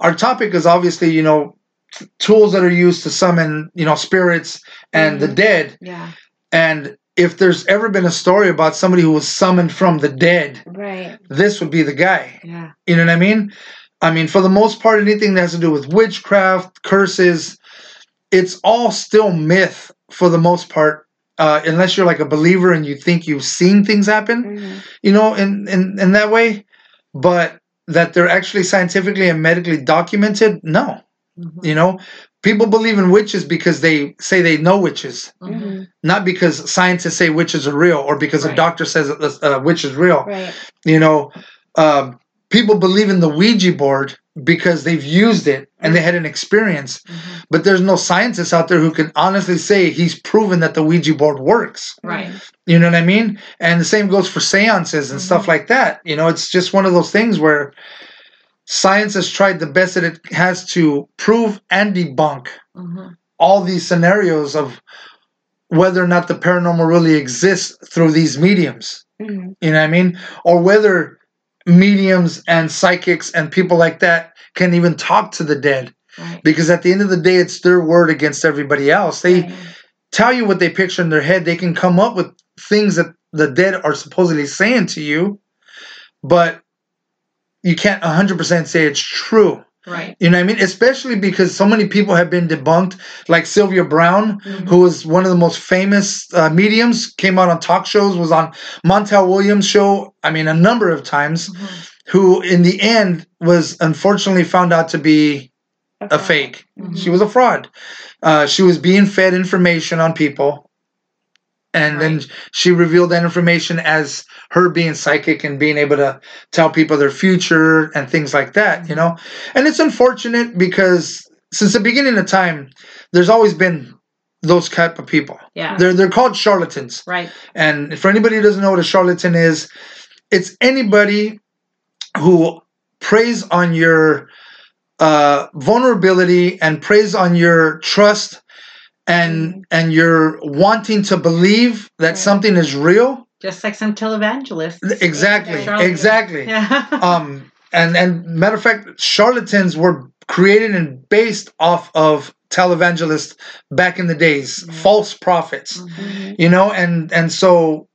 our topic is obviously, you know, t- tools that are used to summon, you know, spirits and the Mhm. dead. Yeah. And if there's ever been a story about somebody who was summoned from the dead, Right. this would be the guy. Yeah. You know what I mean? I mean, for the most part, anything that has to do with witchcraft, curses, it's all still myth for the most part. Uh, unless you're like a believer and you think you've seen things happen, Mhm. you know, in, in, in that way. But that they're actually scientifically and medically documented, no. Mhm. You know, people believe in witches because they say they know witches, Mhm. Mhm. not because scientists say witches are real or because a doctor says that a witch is real Right. you know um, people believe in the ouija board because they've used it and they had an experience Mhm. but there's no scientists out there who can honestly say he's proven that the ouija board works Right. you know what i mean and the same goes for seances and stuff Mhm. like that you know it's just one of those things where science has tried the best that it has to prove and debunk Mhm. all these scenarios of whether or not the paranormal really exists through these mediums Mhm. you know what I mean? Or whether mediums and psychics and people like that can even talk to the dead. Right. Because at the end of the day, it's their word against everybody else. They Right. tell you what they picture in their head. They can come up with things that the dead are supposedly saying to you, but you can't 100% say it's true. Right. You know what I mean? Especially because so many people have been debunked, like Sylvia Browne, Mhm. who was one of the most famous uh, mediums, came out on talk shows, was on Montel Williams' show, I mean, a number of times, Mhm. who in the end was unfortunately found out to be a fake. Mhm. She was a fraud. Uh, she was being fed information on people. And then she revealed that information as her being psychic and being able to tell people their future and things like that, you know? And it's unfortunate because since the beginning of time, there's always been those type of people. Yeah. They're they're called charlatans. Right. And for anybody who doesn't know what a charlatan is, it's anybody who preys on your uh, vulnerability and preys on your trust and and you're wanting to believe that Right. something is real. Just like some televangelists. Exactly, Charlatan. exactly. Yeah. Um, and and matter of fact, charlatans were created and based off of televangelists back in the days, Yeah. false prophets Mhm. Mhm. you know and and so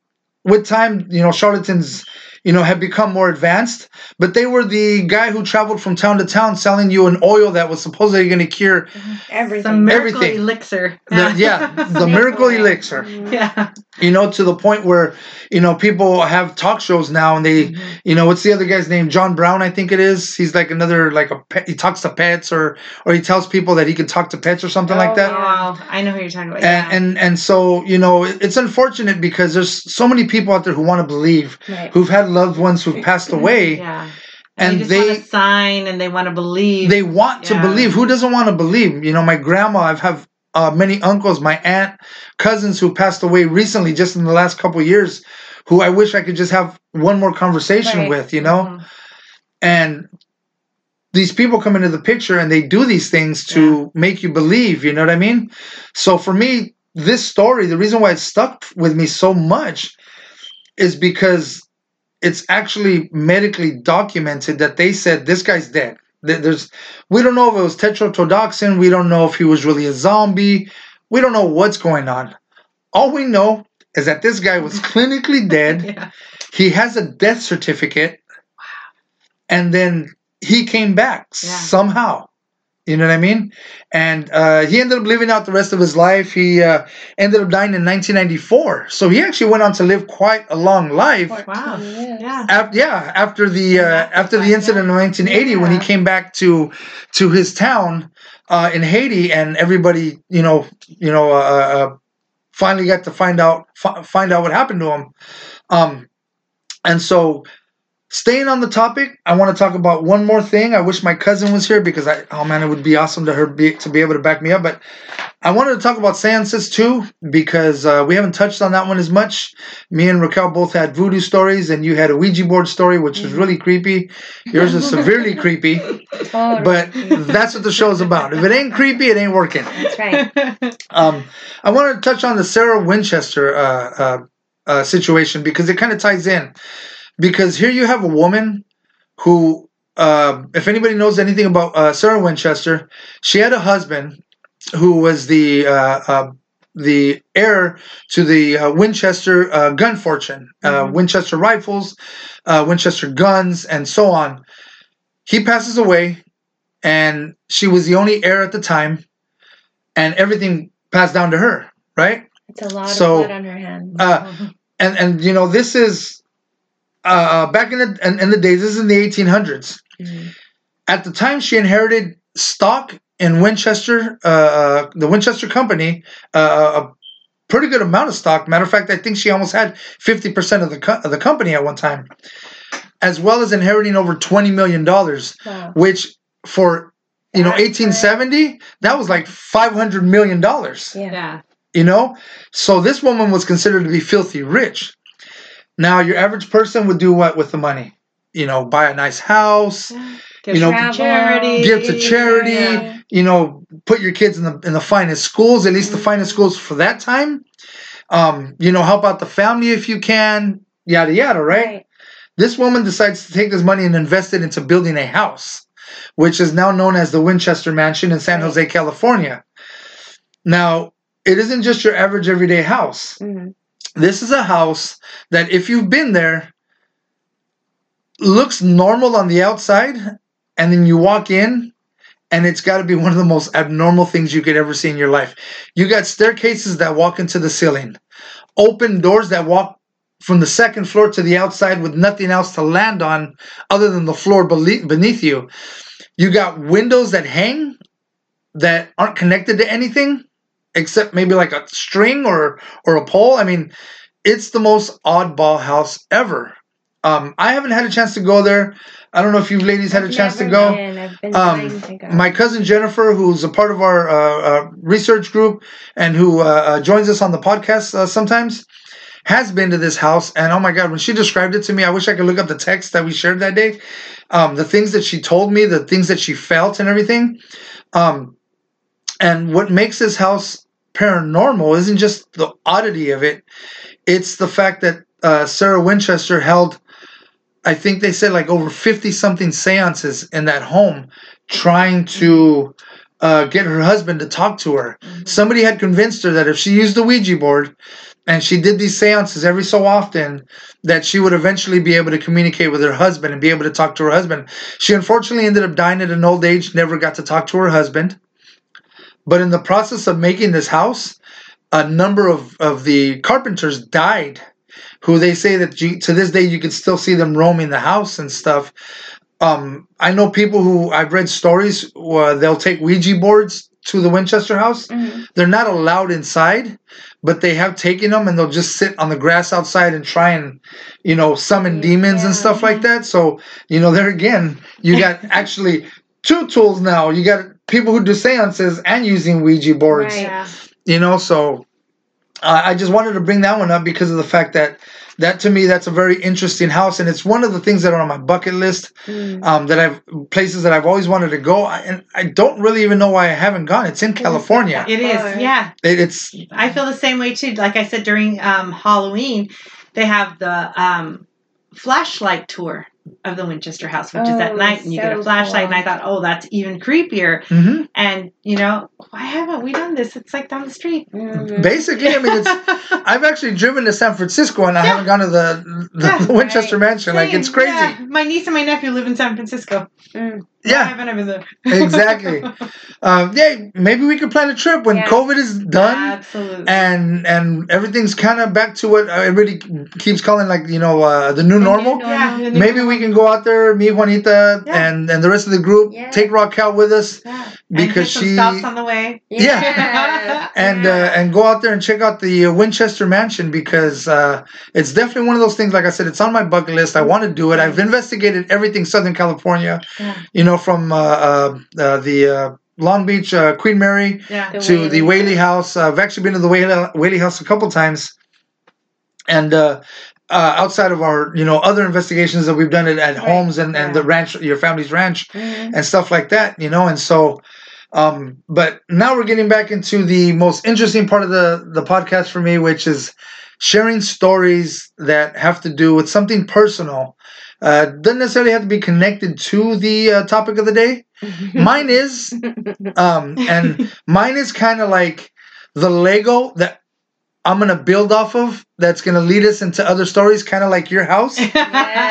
with time you know charlatans you know have become more advanced but they were the guy who traveled from town to town selling you an oil that was supposedly going to cure Everything. Some miracle Everything. elixir. the yeah the miracle elixir Mhm. Yeah. you know to the point where you know people have talk shows now and they Mhm. you know what's the other guy's name john brown i think it is he's like another like a pet, he talks to pets or or he tells people that he can talk to pets or something like Oh, that Oh, I know who you're talking about. and, yeah. and and so you know it- it's unfortunate because there's so many people out there who want to believe Right. who've had loved ones who've passed away yeah. and And, they they- sign and they want to believe. they want to believe who doesn't want to believe you know my grandma i've have uh, many uncles my aunt cousins who passed away recently just in the last couple of years who i wish i could just have one more conversation Right. with you know Mhm. and these people come into the picture and they do these things to make you believe you know what i mean so for me this story the reason why it stuck with me so much is because it's actually medically documented that they said this guy's dead there's we don't know if it was tetrodotoxin we don't know if he was really a zombie we don't know what's going on all we know is that this guy was clinically dead Yeah. he has a death certificate and then he came back Yeah. somehow you know what i mean? And uh, he ended up living out the rest of his life. He uh, ended up dying in 1994 so he actually went on to live quite a long life. Wow. Yeah. Af- yeah after the uh, after the incident in 1980 when he came back to to his town uh, in haiti and everybody you know you know uh, uh, finally got to find out fi- find out what happened to him. Um and so staying on the topic, I want to talk about one more thing. I wish my cousin was here because I, oh man, it would be awesome to her be, to be able to back me up. But I wanted to talk about seances too because uh, we haven't touched on that one as much. Me and Raquel both had voodoo stories, and you had a Ouija board story, which is really creepy. Yours is severely creepy, but that's what the show's about. If it ain't creepy, it ain't working. That's right. Um, I wanted to touch on the Sarah Winchester uh, uh, uh, situation because it kind of ties in. Because here you have a woman who, uh, if anybody knows anything about uh, Sarah Winchester, she had a husband who was the uh, uh, the heir to the uh, Winchester uh, gun fortune, uh, Mhm. Winchester rifles, uh, Winchester guns, and so on. He passes away, and she was the only heir at the time, and everything passed down to her, right? It's a lot So, of blood on her hands. Uh, and and you know this is uh, back in the in, in the days. This is in the 1800s. Mhm. At the time, she inherited stock in Winchester, uh, the Winchester Company, uh, a pretty good amount of stock. Matter of fact, I think she almost had 50% of the co- of the company at one time, as well as inheriting over 20 million dollars, Wow. which for you know That's 1870 that was like 500 million dollars Yeah. yeah. you know so this woman was considered to be filthy rich now your average person would do what with the money you know buy a nice house Give You know, Travel. charity. give to charity Yeah. you know put your kids in the in the finest schools at least the Mhm. finest schools for that time um you know help out the family if you can yada yada right, this woman decides to take this money and invest it into building a house which is now known as the winchester mansion in san Right. jose california now it isn't just your average everyday house Mhm. This is a house that if you've been there looks normal on the outside and then you walk in and it's got to be one of the most abnormal things you could ever see in your life. You got staircases that walk into the ceiling open doors that walk from the second floor to the outside with nothing else to land on other than the floor beneath you. You got windows that hang that aren't connected to anything except maybe like a string or or a pole i mean it's the most oddball house ever. Um, I haven't had a chance to go there. I don't know if you ladies had a I've chance to go. been. I've been Um, to go. My cousin Jennifer, who's a part of our uh, uh, research group and who uh, uh, joins us on the podcast uh, sometimes, has been to this house. And oh my God, when she described it to me, I wish I could look up the text that we shared that day. Um, the things that she told me, the things that she felt, and everything. Um, and what makes this house paranormal isn't just the oddity of it, it's the fact that uh, Sarah Winchester held, I think they said like over 50 something seances in that home trying to uh, get her husband to talk to her. Mhm. Somebody had convinced her that if she used the Ouija board and she did these seances every so often, that she would eventually be able to communicate with her husband and be able to talk to her husband. She unfortunately ended up dying at an old age, never got to talk to her husband. But in the process of making this house, a number of, of the carpenters died, who they say that you, to this day you can still see them roaming the house and stuff. Um, I know people who I've read stories where they'll take Ouija boards to the Winchester house. Mhm. They're not allowed inside, but they have taken them and they'll just sit on the grass outside and try and, you know, summon demons and stuff like that. So, you know, there again, you got actually two tools now. You got people who do seances and using Ouija boards Right. Yeah. you know so uh, i just wanted to bring that one up because of the fact that that to me that's a very interesting house and it's one of the things that are on my bucket list Mm. um, that i've places that i've always wanted to go I, and i don't really even know why i haven't gone it's in california It is. Yeah. it, it's I feel the same way too. Like I said during um, Halloween, they have the um, flashlight tour of the Winchester House, which is at Oh, night, and you get a so flashlight. And I thought, oh, that's even creepier. mhm. And you know, why haven't we done this? It's like down the street. Mhm. basically i mean it's i've actually driven to san francisco and i Yeah. haven't gone to the, the, Yeah, the winchester right. mansion like it's crazy yeah. My niece and my nephew live in San Francisco. Mm. Yeah. I haven't ever there. exactly. Um, yeah, maybe we could plan a trip when Yeah. COVID is done. Absolutely. and and everything's kind of back to what everybody keeps calling like you know uh, the new The new normal. normal. yeah. and Maybe we can go out there, me, Juanita, Yeah. and and the rest of the group. Yeah. Take Raquel with us Yeah. because and hit she stops on the way. Yeah. and Yeah. uh, and go out there and check out the uh, Winchester Mansion because uh, it's definitely one of those things. Like I said, it's on my bucket list. I want to do it. I've investigated everything Southern California. Yeah. You know, from uh, uh, uh, the uh, Long Beach uh, Queen Mary Yeah. The to the Whaley Whaley House. Uh, I've actually been to the Whaley, Whaley House a couple times, and uh, uh, outside of our you know other investigations that we've done it at Right. homes and, and Yeah. the ranch, your family's ranch, Mhm. and stuff like that. You know, and so. Um, but now we're getting back into the most interesting part of the the podcast for me, which is sharing stories that have to do with something personal. Uh, doesn't necessarily have to be connected to the uh, topic of the day. Mine is, um, and mine is kind of like the Lego that I'm gonna build off of. That's gonna lead us into other stories, kind of like your house.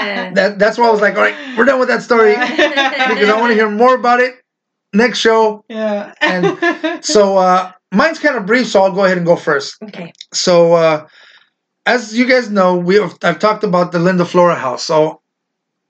Yeah. That that's why I was like, all right, we're done with that story because I want to hear more about it next show. Yeah. And So uh, mine's kind of brief, so I'll go ahead and go first. Okay. So uh, as you guys know, we have, I've talked about the Linda Flora house. So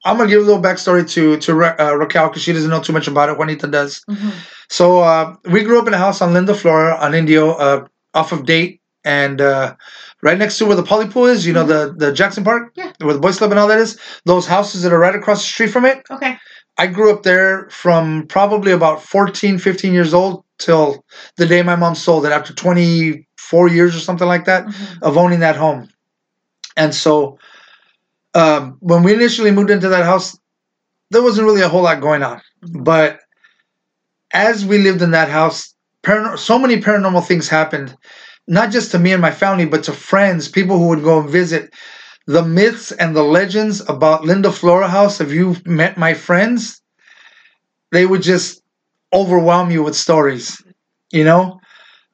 I'm gonna give a little backstory to to Ra- uh, Raquel because she doesn't know too much about it. Juanita does. Mhm. So uh, we grew up in a house on Linda Flora on Indio, uh, off of Date, and uh, right next to where the poly pool is. You know the the Jackson Park, Yeah. where the boys club and all that is. Those houses that are right across the street from it. Okay. I grew up there from probably about 14, 15 years old till the day my mom sold it after 24 years or something like that Mhm. of owning that home. And so um, when we initially moved into that house, there wasn't really a whole lot going on. But as we lived in that house, so many paranormal things happened, not just to me and my family, but to friends, people who would go and visit. The myths and the legends about Linda Flora House, if you met my friends, they would just overwhelm you with stories, you know?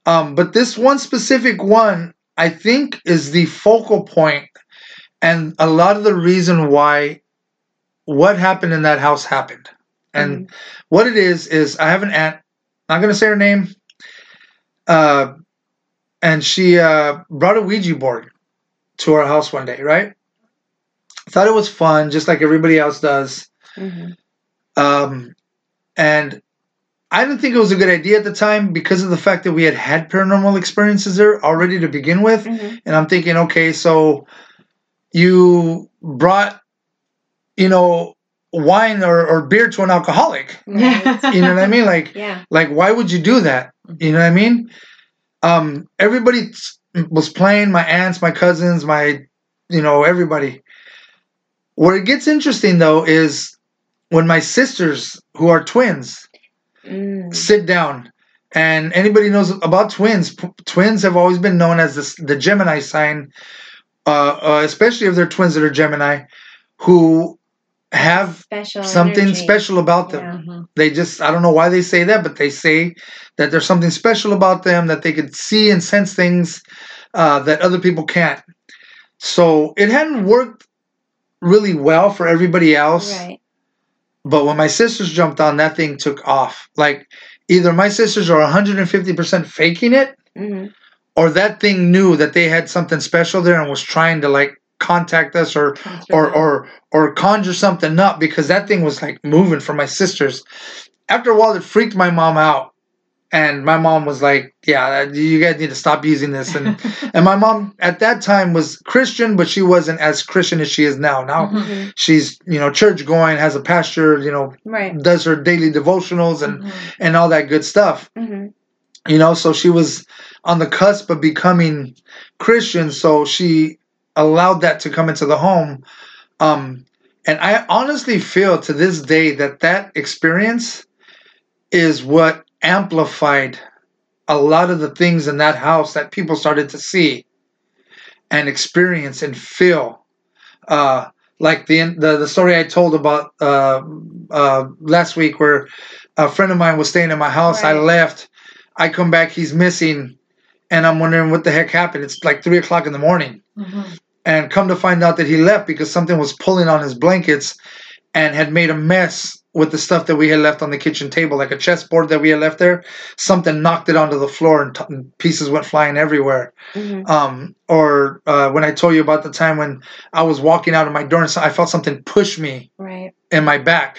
Um, but this one specific one, I think, is the focal point and a lot of the reason why what happened in that house happened. And what it is is I have an aunt, I'm not gonna say her name, uh, and she uh, brought a Ouija board to our house one day, right? Thought it was fun, just like everybody else does. Mhm. Um, and I didn't think it was a good idea at the time because of the fact that we had had paranormal experiences there already to begin with. Mhm. And I'm thinking, okay, so you brought, you know, wine or, or beer to an alcoholic. Right. You know what I mean? Like, Yeah. like why would you do that? You know what I mean? Um, everybody t- was playing. My aunts, my cousins, my, you know, everybody. Where it gets interesting though is when my sisters, who are twins, Mm. sit down and anybody knows about twins P- twins have always been known as this, the gemini sign uh, uh, especially if they're twins that are gemini who have Special. something energy. special about them Yeah. Mhm. they just i don't know why they say that but they say that there's something special about them that they could see and sense things uh, that other people can't so it hadn't worked really well for everybody else Right. but when my sisters jumped on, that thing took off. Like either my sisters are 150% faking it, hmm or that thing knew that they had something special there and was trying to like contact us or or or or conjure something up because that thing was like moving for my sisters. After a while, it freaked my mom out, and my mom was like, "Yeah, you guys need to stop using this." And and my mom at that time was Christian, but she wasn't as Christian as she is now. Now Mhm. hmm she's you know church going, has a pastor, you know, Right. does her daily devotionals and Mhm. and all that good stuff hmm you know so she was on the cusp of becoming christian so she allowed that to come into the home. Um and i honestly feel to this day that that experience is what amplified a lot of the things in that house that people started to see and experience and feel. Uh like the the, the story i told about uh uh last week where a friend of mine was staying in my house i left I come back, he's missing, and I'm wondering what the heck happened. It's like three o'clock in the morning, Mhm. and come to find out that he left because something was pulling on his blankets, and had made a mess with the stuff that we had left on the kitchen table, like a chessboard that we had left there. Something knocked it onto the floor and, t- and pieces went flying everywhere. Mhm. Um, or uh, when I told you about the time when I was walking out of my door and so I felt something push me Right. in my back.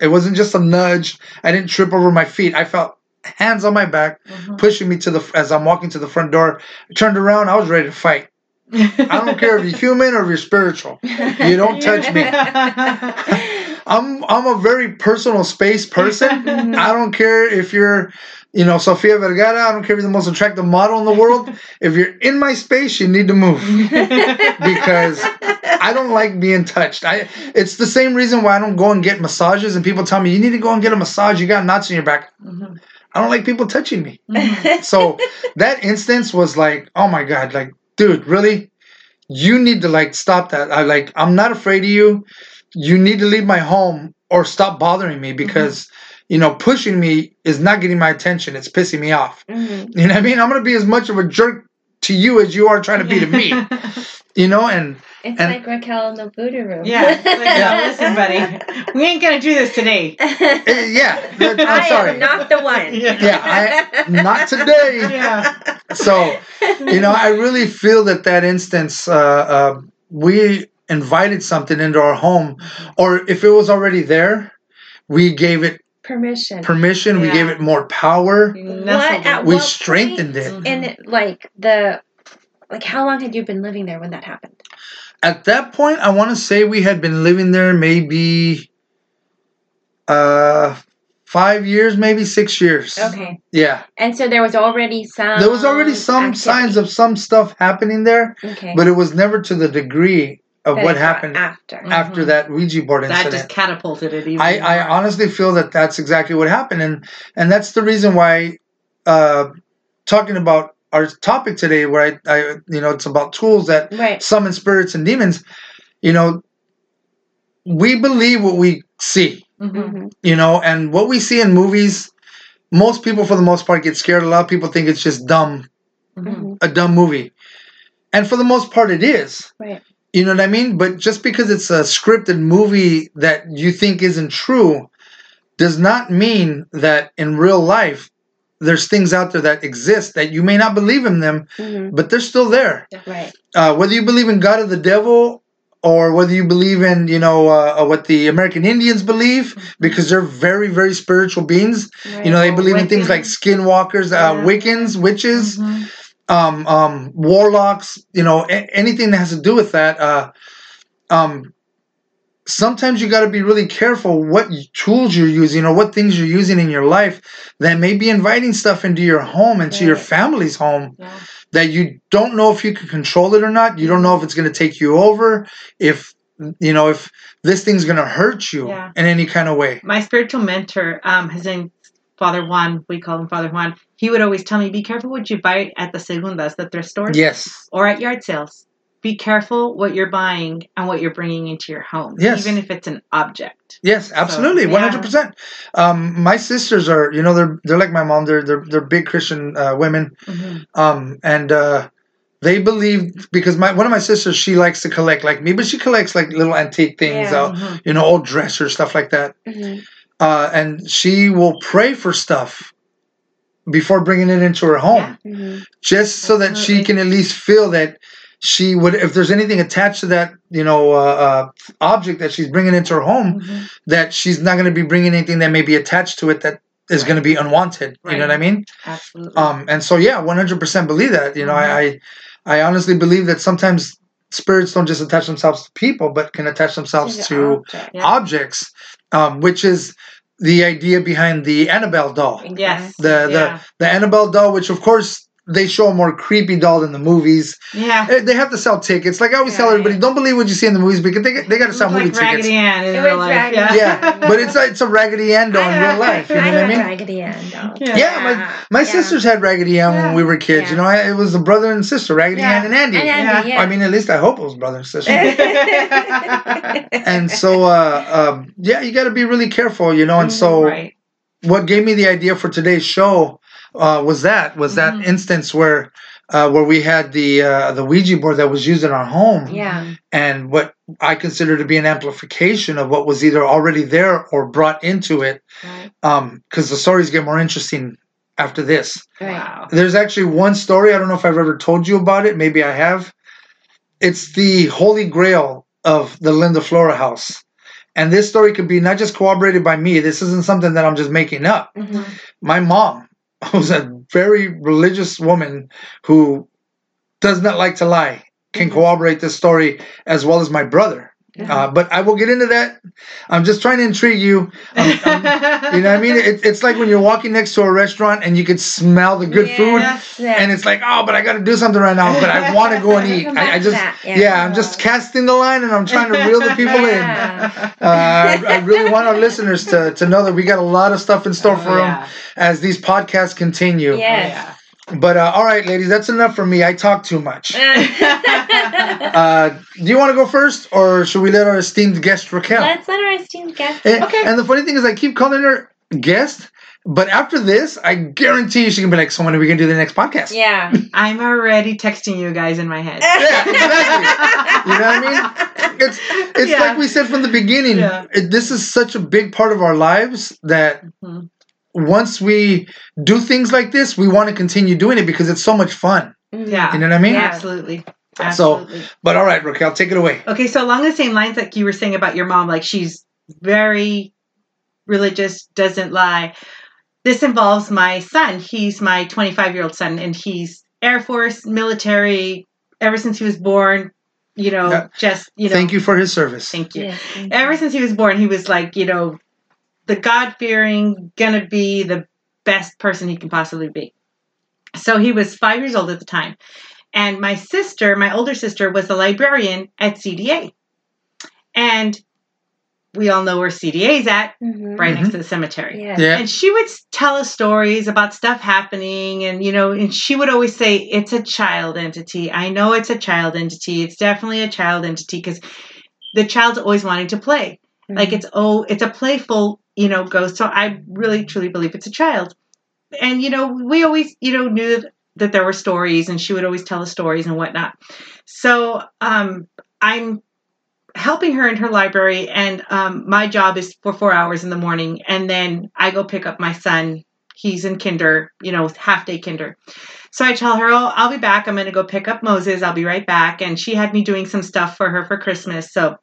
It wasn't just a nudge. I didn't trip over my feet. I felt hands on my back Mhm. pushing me to the as I'm walking to the front door. I turned around. I was ready to fight. I don't care if you're human or if you're spiritual. You don't touch me. I'm I'm a very personal space person. Mhm. I don't care if you're, you know, Sofia Vergara. I don't care if you're the most attractive model in the world. If you're in my space, you need to move because I don't like being touched. I it's the same reason why I don't go and get massages and people tell me you need to go and get a massage. You got knots in your back. Mhm. I don't like people touching me. Mhm. So that instance was like, oh my god, like dude, really? You need to like stop that. I like I'm not afraid of you. You need to leave my home or stop bothering me because you know pushing me is not getting my attention. It's pissing me off. Mhm. You know what I mean? I'm gonna be as much of a jerk to you as you are trying to be to me. You know, and It's And- like Raquel in the voodoo room. Yeah, like, no, listen, buddy. We ain't gonna do this today. eh, yeah, that- I'm I sorry. am not the one. Yeah. Yeah, I not today. Yeah. So you know, I really feel that that instance, uh, uh, we invited something into our home, or if it was already there, we gave it Permission. permission. We gave it more power. what at We what strengthened point it. in it, like the like how long had you been living there when that happened? At that point, I want to say we had been living there maybe uh, five years, maybe six years. Okay. Yeah, And so there was already some there was already some signs of some stuff happening there, okay. but it was never to the degree of that what happened after. after Mhm. that Ouija board That incident. just catapulted it even. I, I honestly feel that that's exactly what happened, and and that's the reason why, uh, talking about our topic today, where I, I you know it's about tools that Right. summon spirits and demons, you know, we believe what we see, Mhm. Mhm. you know, and what we see in movies. Most people, for the most part, get scared. A lot of people think it's just dumb, Mhm. Mhm. a dumb movie, and for the most part, it is. Right. You know what I mean? But just because it's a scripted movie that you think isn't true does not mean that in real life there's things out there that exist that you may not believe in them, Mhm. but they're still there. Right. Uh, whether you believe in God or the devil, or whether you believe in you know uh, uh, what the American Indians believe, because they're very very spiritual beings. right. You know they believe in things like skinwalkers, uh, Yeah. Wiccans, witches Mhm. um, um, warlocks, you know, a- anything that has to do with that. Uh, um, sometimes you got to be really careful what tools you're using or what things you're using in your life that may be inviting stuff into your home, into your family's home Yeah. that you don't know if you can control it or not. You don't know if it's going to take you over, if you know if this thing's going to hurt you Yeah. in any kind of way. My spiritual mentor, um, his name Father Juan. We call him Father Juan. He would always tell me, "Be careful what you buy at the segundas, the thrift stores, Yes. or at yard sales. Be careful what you're buying and what you're bringing into your home, Yes. even if it's an object." Yes, absolutely, yeah. one hundred percent. Um, my sisters are, you know, they're they're like my mom. They're they're they're big Christian uh, women, Mhm. um, and uh, they believe because my one of my sisters she likes to collect like me, but she collects like little antique things, Yeah. uh, Mhm. you know, old dressers, stuff like that. Mhm. Uh, and she will pray for stuff before bringing it into her home, Mhm. just so that she can at least feel that she would, if there's anything attached to that, you know, uh, uh, object that she's bringing into her home, Mhm. that she's not going to be bringing anything that may be attached to it that is going to be unwanted. You know what I mean? Absolutely. Um, and so yeah, one hundred percent believe that. You know, I, I I honestly believe that sometimes spirits don't just attach themselves to people, but can attach themselves To to object. Yeah. objects, um, which is the idea behind the Annabelle doll. yes. The yeah. the the Annabelle doll, which of course they show a more creepy doll than the movies. yeah. Eh, They have to sell tickets. Like I always tell Right. everybody, don't believe what you see in the movies because they they got to sell Look movie like Raggedy tickets. Ann in It real was life. Yeah. Yeah, but it's a, it's a Raggedy Ann doll in real life. You know I what I mean? Raggedy Ann doll. Yeah. Yeah, my my Yeah. sisters had Raggedy Ann when we were kids. You know, I, it was a brother and sister, Raggedy Yeah. Ann and Andy. And Andy, yeah. I mean, at least I hope it was brother and sister. and so, uh, um, yeah, you got to be really careful, you know. And so, Mm-hmm. right. what gave me the idea for today's show uh, was that was that Mhm. instance where uh, where we had the uh, the Ouija board that was used in our home, Yeah. and what I consider to be an amplification of what was either already there or brought into it, Right. because the stories get more interesting after this. Wow. There's actually one story. I don't know if I've ever told you about it. Maybe I have. It's the holy grail of the Linda Flora house. And this story could be not just corroborated by me. This isn't something that I'm just making up. Mhm. My mom was a very religious woman who does not like to lie, can Mhm. corroborate this story as well as my brother. Uh, but I will get into that. I'm just trying to intrigue you. I'm- I'm- you know what I mean? It, it's like when you're walking next to a restaurant and you can smell the good food Yes, yes. and it's like, oh, but I got to do something right now. But I want to go and eat. I, I just, that, yeah. yeah. I'm just casting the line and I'm trying to reel the people in. Uh, I, I really want our listeners to, to know that we got a lot of stuff in store Oh, for them as these podcasts continue. Yes. But uh, all right, ladies, that's enough for me. I talk too much. Uh, do you want to go first, or should we let our esteemed guest Raquel? Let's let our esteemed guest. And, Okay. and the funny thing is, I keep calling her guest, but after this, I guarantee you she can be like, "So when are we gonna do the next podcast?" Yeah. I'm already texting you guys in my head. Yeah, exactly. You know what I mean? It's it's Yeah. like we said from the beginning. Yeah. It, this is such a big part of our lives that Mhm. Once we do things like this, we want to continue doing it because it's so much fun. Mm-hmm. Yeah. You know what I mean? Yeah. Absolutely. Absolutely. So- But all right, Raquel, take it away. Okay, so along the same lines like you were saying about your mom, like she's very religious, doesn't lie. This involves my son. He's my 25 year old son, and he's Air Force, military, ever since he was born. You know, Yeah. just you know. Thank you for his service. Thank you. Yes. Ever since he was born, he was like, you know, the God fearing, gonna be the best person he can possibly be. So he was five years old at the time. And my sister, my older sister, was the librarian at CDA. And we all know where CDA is at, Mhm. right next to the cemetery. Yeah. Yeah. And she would tell us stories about stuff happening, and you know, and she would always say, "It's a child entity. I know it's a child entity. It's definitely a child entity because the child's always wanting to play. Like Mm-hmm. it's oh, it's a playful, you know, ghost. So I really truly believe it's a child. And you know, we always, you know, knew that, that there were stories, and she would always tell us stories and whatnot. So um, I'm helping her in her library, and um, my job is for four hours in the morning, and then I go pick up my son. He's in kinder, you know, half day kinder. So I tell her, "Oh, I'll be back. I'm going to go pick up Moses. I'll be right back." And she had me doing some stuff for her for Christmas, so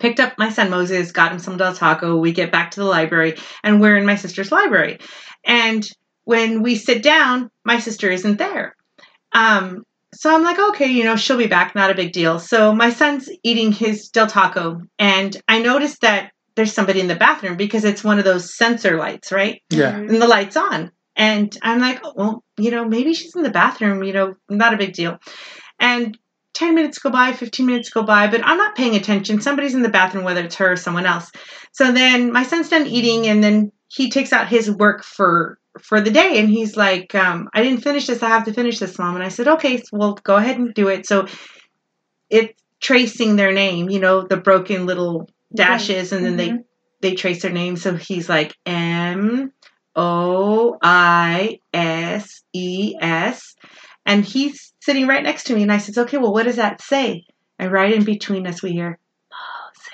picked up my son Moses, got him some Del Taco. We get back to the library, and we're in my sister's library. And when we sit down, my sister isn't there. Um, so I'm like, okay, you know, she'll be back, not a big deal. So my son's eating his Del Taco, and I noticed that there's somebody in the bathroom because it's one of those sensor lights, right? Yeah. Mhm. and the light's on. And I'm like, oh, well, you know, maybe she's in the bathroom, you know, not a big deal. And 10 minutes go by, 15 minutes go by, but I'm not paying attention. Somebody's in the bathroom, whether it's her or someone else. So then my son's done eating, and then he takes out his work for for the day and he's like um, i didn't finish this i have to finish this mom and i said okay so well go ahead and do it so it's tracing their name you know the broken little dashes and then they Mhm. they trace their name. So he's like M O I S E S. And he's sitting right next to me. And I says, okay, well, what does that say? And right in between us, we hear, Moses.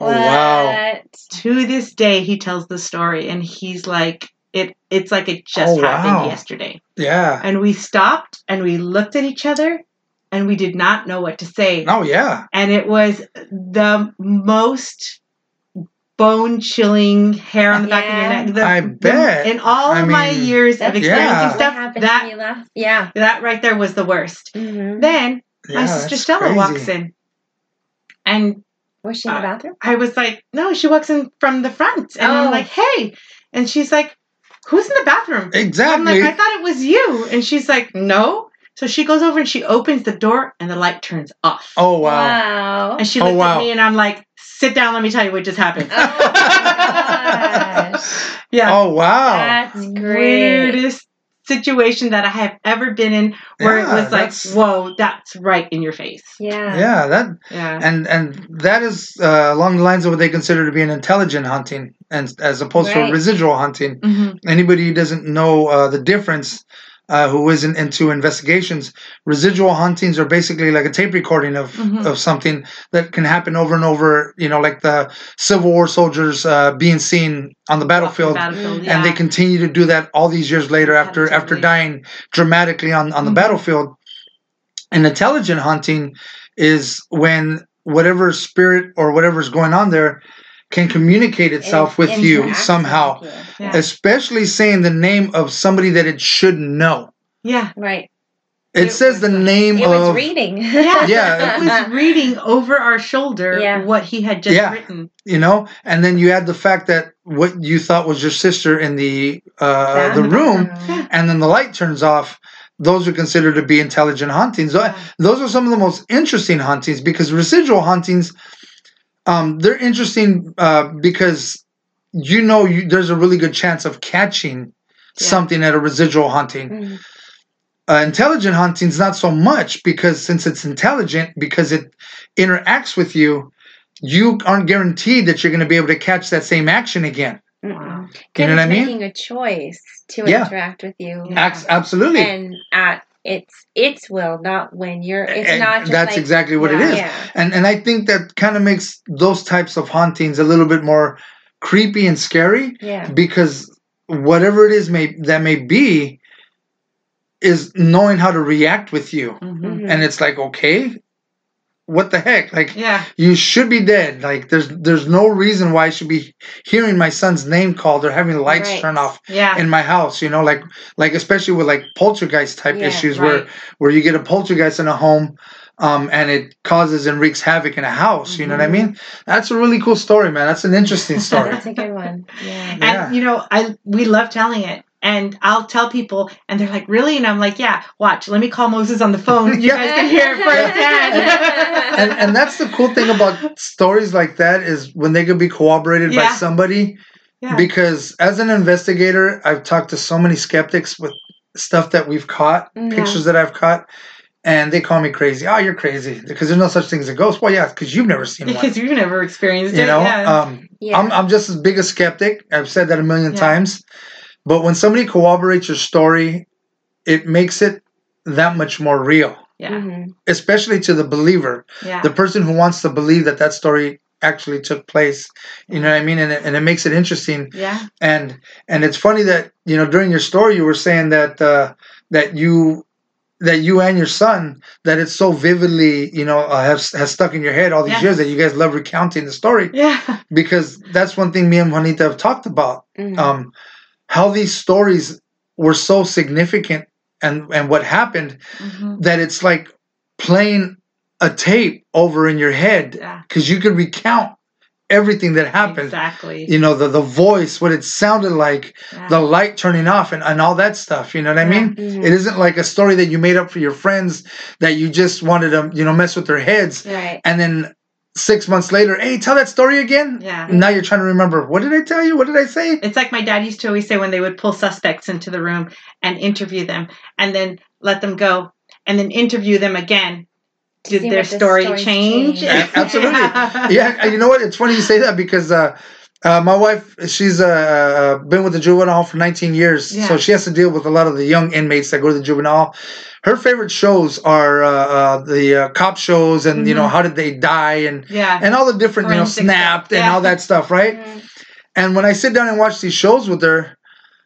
Oh wow. To this day, he tells the story. And he's like, it. it's like it just Oh, happened wow. yesterday. Yeah. And we stopped and we looked at each other and we did not know what to say. Oh yeah. and it was the most bone chilling hair on the back of your neck. The, I the- bet. in all I of my years of Yeah. experiencing what stuff, happened that to me last. Yeah. that right there was the worst. Mm-hmm. Then Yeah, my sister Stella crazy. walks in, and Was she in the Uh, bathroom? I was like, "No," she walks in from the front, and I'm Oh. like, "Hey," and she's like, "Who's in the bathroom?" I'm Exactly. like, "I thought it was you," and she's like, "No." So she goes over and she opens the door, and the light turns off. oh wow. Wow. And she Oh, looked wow. at me, and I'm like, "Sit down. Let me tell you what just happened." Oh my gosh. yeah. Oh wow. That's great. weirdest situation that I have ever been in where Yeah, it was like, that's- whoa, that's right in your face. Yeah. Yeah, that Yeah. and and that is uh, along the lines of what they consider to be an intelligent haunting, and as opposed to Right. residual haunting. hmm Anybody who doesn't know uh, the difference, uh, who isn't into investigations, residual hauntings are basically like a tape recording of, Mhm. of something that can happen over and over. You know, like the Civil War soldiers uh, being seen on the battlefield, Battlefield, and they continue to do that all these years later after after dying dramatically on on the Mhm. battlefield. An intelligent haunting is when whatever spirit or whatever's going on there can communicate itself with you somehow with you. Yeah. especially saying the name of somebody that it shouldn't know. yeah. Right. It, It says the name It was of reading. Yeah, Yeah. it was reading over our shoulder Yeah. what he had just Yeah. written. you know, and then you add the fact that what you thought was your sister in the uh, the room, Yeah. and then the light turns off. Those are considered to be intelligent hauntings. Yeah. Those are some of the most interesting hauntings because residual hauntings, um, they're interesting uh, because you know you, there's a really good chance of catching Yeah. something at a residual haunting. Mm. uh, intelligent haunting's not so much because since it's intelligent because it interacts with you you aren't guaranteed that you're going to be able to catch that same action again Mm-mm. Wow. You know it's what I mean? making a choice to Yeah. interact with you, Yeah. Ac- absolutely and at its its will, not when you're. It's And not. Just that's like, exactly what it Yeah. is Yeah. and and i think that kind of makes those types of hauntings a little bit more creepy and scary Yeah. because whatever it is may that may be is knowing how to react with you Mhm. Mhm. and it's like okay what the heck like Yeah. you should be dead. Like there's there's no reason why I should be hearing my son's name called or having lights Right. turn off Yeah. in my house. You know, like like especially with like poltergeist type Yeah, issues right. where where you get a poltergeist in a home. Um, and it causes and wreaks havoc in a house. You know what I Mm-hmm. Mhm. mean? That's a really cool story, man. That's an interesting story. That's a good one. Yeah. Yeah. And you know, I we love telling it. And I'll tell people, and they're like, "Really?" And I'm like, "Yeah, watch. Let me call Moses on the phone. You Yeah. guys can hear it firsthand." and, and that's the cool thing about stories like that is when they can be corroborated by somebody yeah. because as an investigator i've talked to so many skeptics with stuff that we've caught Mhm. pictures that i've caught and they call me crazy oh you're crazy because there's no such thing as a ghost well yeah because you've never seen one because you've never experienced you it. know yeah. um, Yeah. I'm, I'm just as big a skeptic i've said that a million Yeah. times but when somebody corroborates your story it makes it that much more real yeah. Mhm. especially to the believer Yeah. the person who wants to believe that that story actually took place you know what i mean and it, and it makes it interesting yeah. and and it's funny that you know during your story you were saying that uh, that you that you and your son that it's so vividly you know uh, has has stuck in your head all these Yes. years that you guys love recounting the story Yeah. because that's one thing me and Juanita have talked about Mhm. um, how these stories were so significant and and what happened Mhm. that it's like playing a tape over in your head Yeah. because you could recount everything that happened Exactly. you know the the voice what it sounded like Yeah. the light turning off and, and all that stuff you know what i Yeah. mean Mhm. it isn't like a story that you made up for your friends that you just wanted to you know mess with their heads Right. and then six months later hey tell that story again Yeah. now you're trying to remember what did i tell you what did i say It's like my dad used to always say when they would pull suspects into the room and interview them and then let them go and then interview them again. Did see their what the story change? change. Absolutely. yeah you know what it's funny you say that because uh uh, my wife, she's uh, been with the juvenile for 19 years, Yeah. so she has to deal with a lot of the young inmates that go to the juvenile. Her favorite shows are uh, uh, the uh, cop shows, and you know Mhm. how did they die, and Yeah. and all the different you know snapped stuff, and all that stuff, right? Mhm. And when I sit down and watch these shows with her,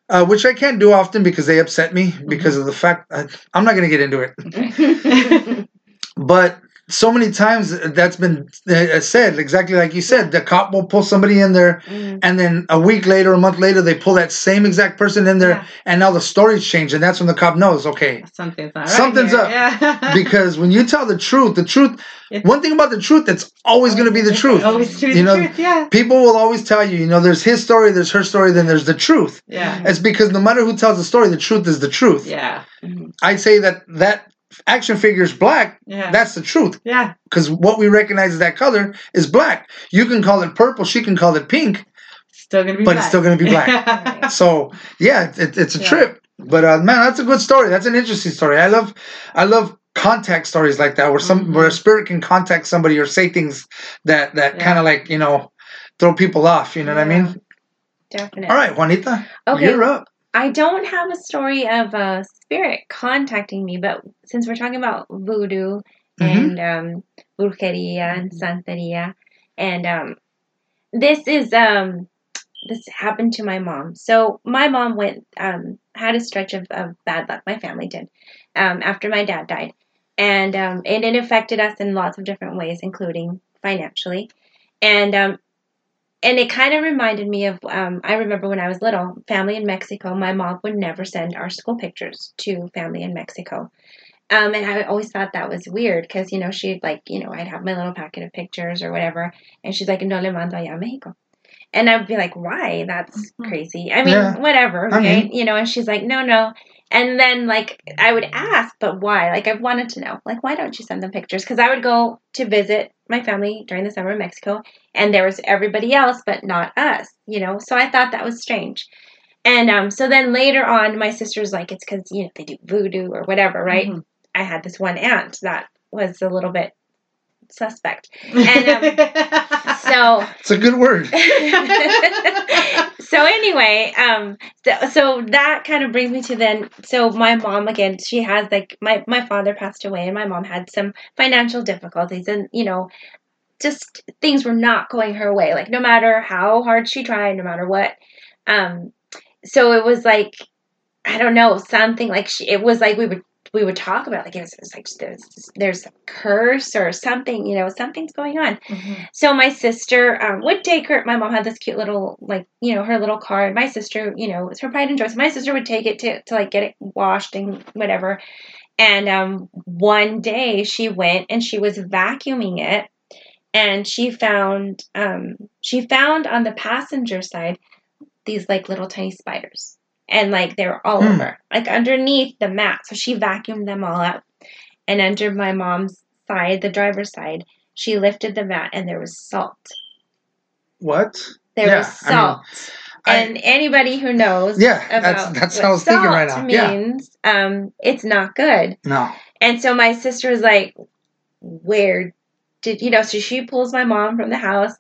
uh, which I can't do often because they upset me Mm-hmm. because of the fact I, I'm not going to get into it, but so many times that's been uh, said exactly like you said. The cop will pull somebody in there, Mhm. and then a week later, a month later, they pull that same exact person in there, Yeah. and now the story's changed, and that's when the cop knows, okay. Something's right. Something's up. Yeah. Because when you tell the truth, the truth, It's- one thing about the truth, that's always going to be the truth. Always to be You the know, truth. Yeah. People will always tell you, you know, there's his story, there's her story, then there's the truth. Yeah. It's because no matter who tells the story, the truth is the truth. Yeah. Mhm. I'd say that that action figures black. Yeah. That's the truth yeah. because what we recognize as that color is black. You can call it purple, she can call it pink, Still gonna be but black. it's still going to be black. so yeah, it, it- it's a Yeah. trip. But uh, man, that's a good story. That's an interesting story. I love, I love contact stories like that where some Mhm. where a spirit can contact somebody or say things that that Yeah. kind of like you know throw people off. You know what I mean? Definitely. All right, Juanita, Okay. you're up. I don't have a story of a spirit contacting me, but since we're talking about voodoo Mhm. and um, brujeria and santeria, and um, this is um, this happened to my mom. So my mom went um, had a stretch of, of bad luck. My family did um, after my dad died, and um, and it affected us in lots of different ways, including financially, and um, and it kind of reminded me of um, I remember when I was little, family in Mexico. My mom would never send our school pictures to family in Mexico. Um, and I always thought that was weird because, you know, she'd like, you know, I'd have my little packet of pictures or whatever. And she's like, no le mando allá a Mexico. And I'd be like, why? That's Mhm. crazy. I mean, Yeah. whatever. I mean- you know, and she's like, no, no. And then, like, I would ask, but why? Like, I've wanted to know, like, why don't you send them pictures? Because I would go to visit my family during the summer in Mexico, and there was everybody else, but not us, you know? So I thought that was strange. And um, so then later on, my sister's like, it's because, you know, they do voodoo or whatever, right? Mhm. I had this one aunt that was a little bit suspect. And, um, So It's a good word. so anyway, um, so, so that kind of brings me to then. So my mom again, she has like my my father passed away, and my mom had some financial difficulties, and you know, just things were not going her way. Like no matter how hard she tried, no matter what. Um, so it was like I don't know something like she. It was like we would we would talk about like it was, it was like there's there's a curse or something. You know, something's going on. Mhm. So my sister um, would take her. My mom had this cute little, like, you know, her little car. And my sister, you know, it's her pride and joy. So my sister would take it to, to like get it washed and whatever. And um, one day she went and she was vacuuming it, and she found um, she found on the passenger side these like little tiny spiders, and like they were all Hmm. over, like underneath the mat. So she vacuumed them all up, and under my mom's side, the driver's side, she lifted the mat and there was salt. What? There Yeah, was I mean, salt. I- and anybody who knows Yeah, about that's that's what how I was thinking right salt now. Yeah. means, um, it's not good. No. And so my sister was like, Where did you know? So she pulls my mom from the house.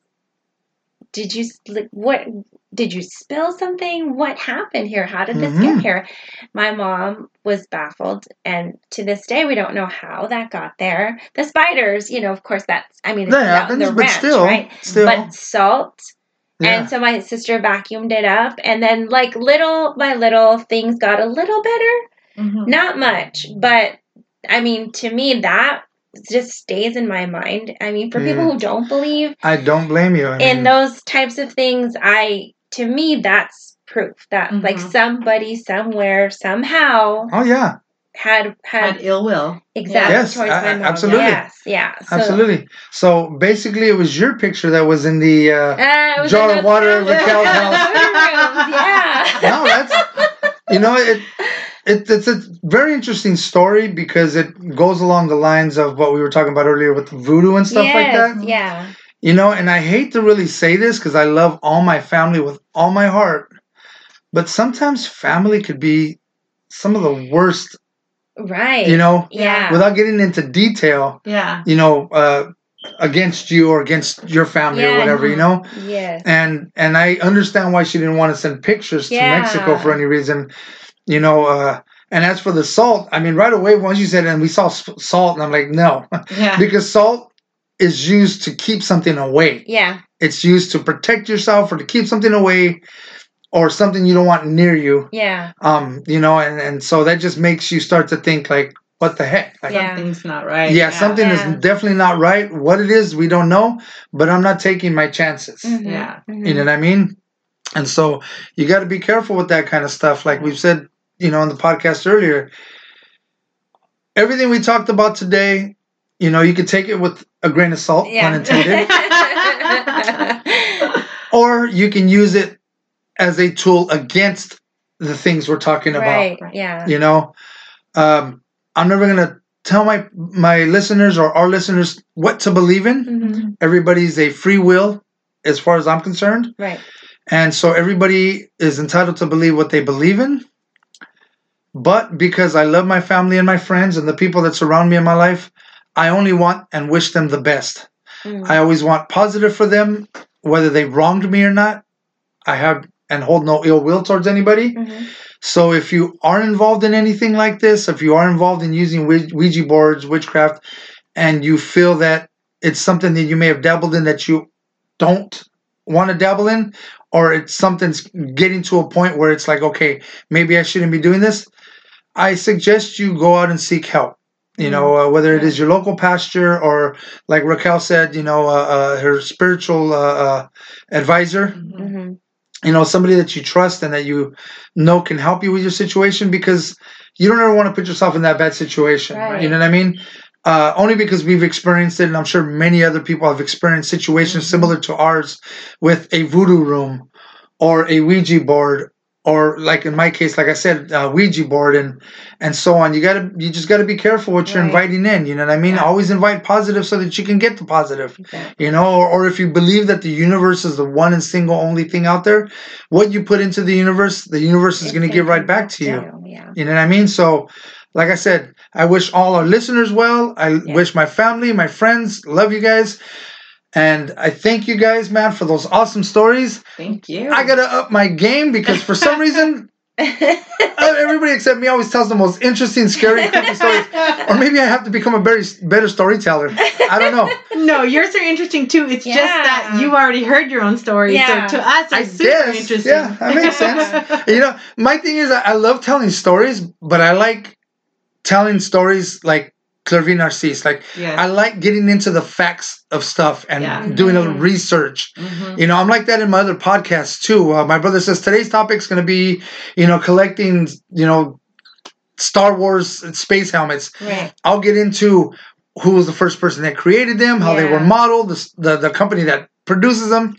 Did you like what? Did you spill something? What happened here? How did this Mhm. get here? My mom was baffled, and to this day, we don't know how that got there. The spiders, you know, of course, that's I mean, it's That happens, the but ranch, still, right? still. But salt yeah. and so my sister vacuumed it up, and then like little by little things got a little better. Mhm. Not much, but I mean, to me, that just stays in my mind. I mean, for people Mm. who don't believe I don't blame you. I in mean, those types of things, I to me that's proof that like Mhm. somebody somewhere somehow oh yeah, had had, Had ill will. exactly Yes, towards a- my mom. absolutely. Yes, yeah. So, absolutely. So basically, it was your picture that was in the. Uh, Uh, Jar of water in past- Raquel's house. rooms, yeah. no, that's you know it, it. It's a very interesting story because it goes along the lines of what we were talking about earlier with voodoo and stuff like that. Yeah. You know, and I hate to really say this because I love all my family with all my heart, but sometimes family could be some of the worst. Right. You know, Yeah. without getting into detail, Yeah. you know, uh, against you or against your family or whatever, you know. yes. and and I understand why she didn't want to send pictures to Yeah. Mexico for any reason, you know. Uh, and as for the salt, I mean, right away once you said, and we saw salt, and I'm like, no, Yeah. because salt is used to keep something away. Yeah. It's used to protect yourself or to keep something away, or something you don't want near you. Yeah. Um, you know, and and so that just makes you start to think like, what the heck? Like, Yeah. Something's not right. yeah, something Yeah. is definitely not right. What it is, we don't know, but I'm not taking my chances. Mhm, Yeah. mhm. You know what I mean? And so you got to be careful with that kind of stuff. Like we've said, you know, on the podcast earlier, everything we talked about today, you know, you could take it with a grain of salt, pun intended, or you can use it as a tool against the things we're talking right. about. Yeah. You know, um, I'm never gonna tell my my listeners or our listeners what to believe in. Mhm. Everybody's a free will, as far as I'm concerned. Right. And so everybody is entitled to believe what they believe in. But because I love my family and my friends and the people that surround me in my life, I only want and wish them the best. Mm. I always want positive for them, whether they wronged me or not. I have and hold no ill will towards anybody. Mhm. So if you are involved in anything like this, if you are involved in using Ouija boards, witchcraft, and you feel that it's something that you may have dabbled in that you don't want to dabble in, or it's something's getting to a point where it's like, okay, maybe I shouldn't be doing this, I suggest you go out and seek help. You know, uh, whether it is your local pastor or, like Raquel said, you know, uh, uh, her spiritual uh, uh, advisor Mhm. you know somebody that you trust and that you know can help you with your situation because you don't ever want to put yourself in that bad situation Right. you know what i mean uh, only because we've experienced it and i'm sure many other people have experienced situations Mhm. similar to ours with a voodoo room or a ouija board or like in my case like i said uh, ouija board and and so on you gotta you just gotta be careful what you're Right. inviting in you know what i mean Yeah. always invite positive so that you can get the positive Exactly. you know or, or if you believe that the universe is the one and single only thing out there what you put into the universe the universe is going to give right back to you Yeah. you know what i mean so like i said i wish all our listeners well i Yeah. wish my family my friends love you guys and i thank you guys man for those awesome stories Thank you. i gotta up my game because for some reason uh, everybody except me always tells the most interesting scary creepy stories or maybe i have to become a better better storyteller i don't know No, yours are interesting too. It's just that Yeah. you already heard your own story. Yeah. So to us, it's I super guess. interesting. Yeah, that makes sense. you know, my thing is, I I love telling stories, but I like telling stories like Clairvius Narcisse. Like, yes. I like getting into the facts of stuff and Yeah. doing a little Mhm. research. Mhm. You know, I'm like that in my other podcasts too. Uh, my brother says today's topic's going to be, you know, collecting, you know, Star Wars space helmets. right. I'll get into who was the first person that created them, how they were modeled, the, the the company that produces them.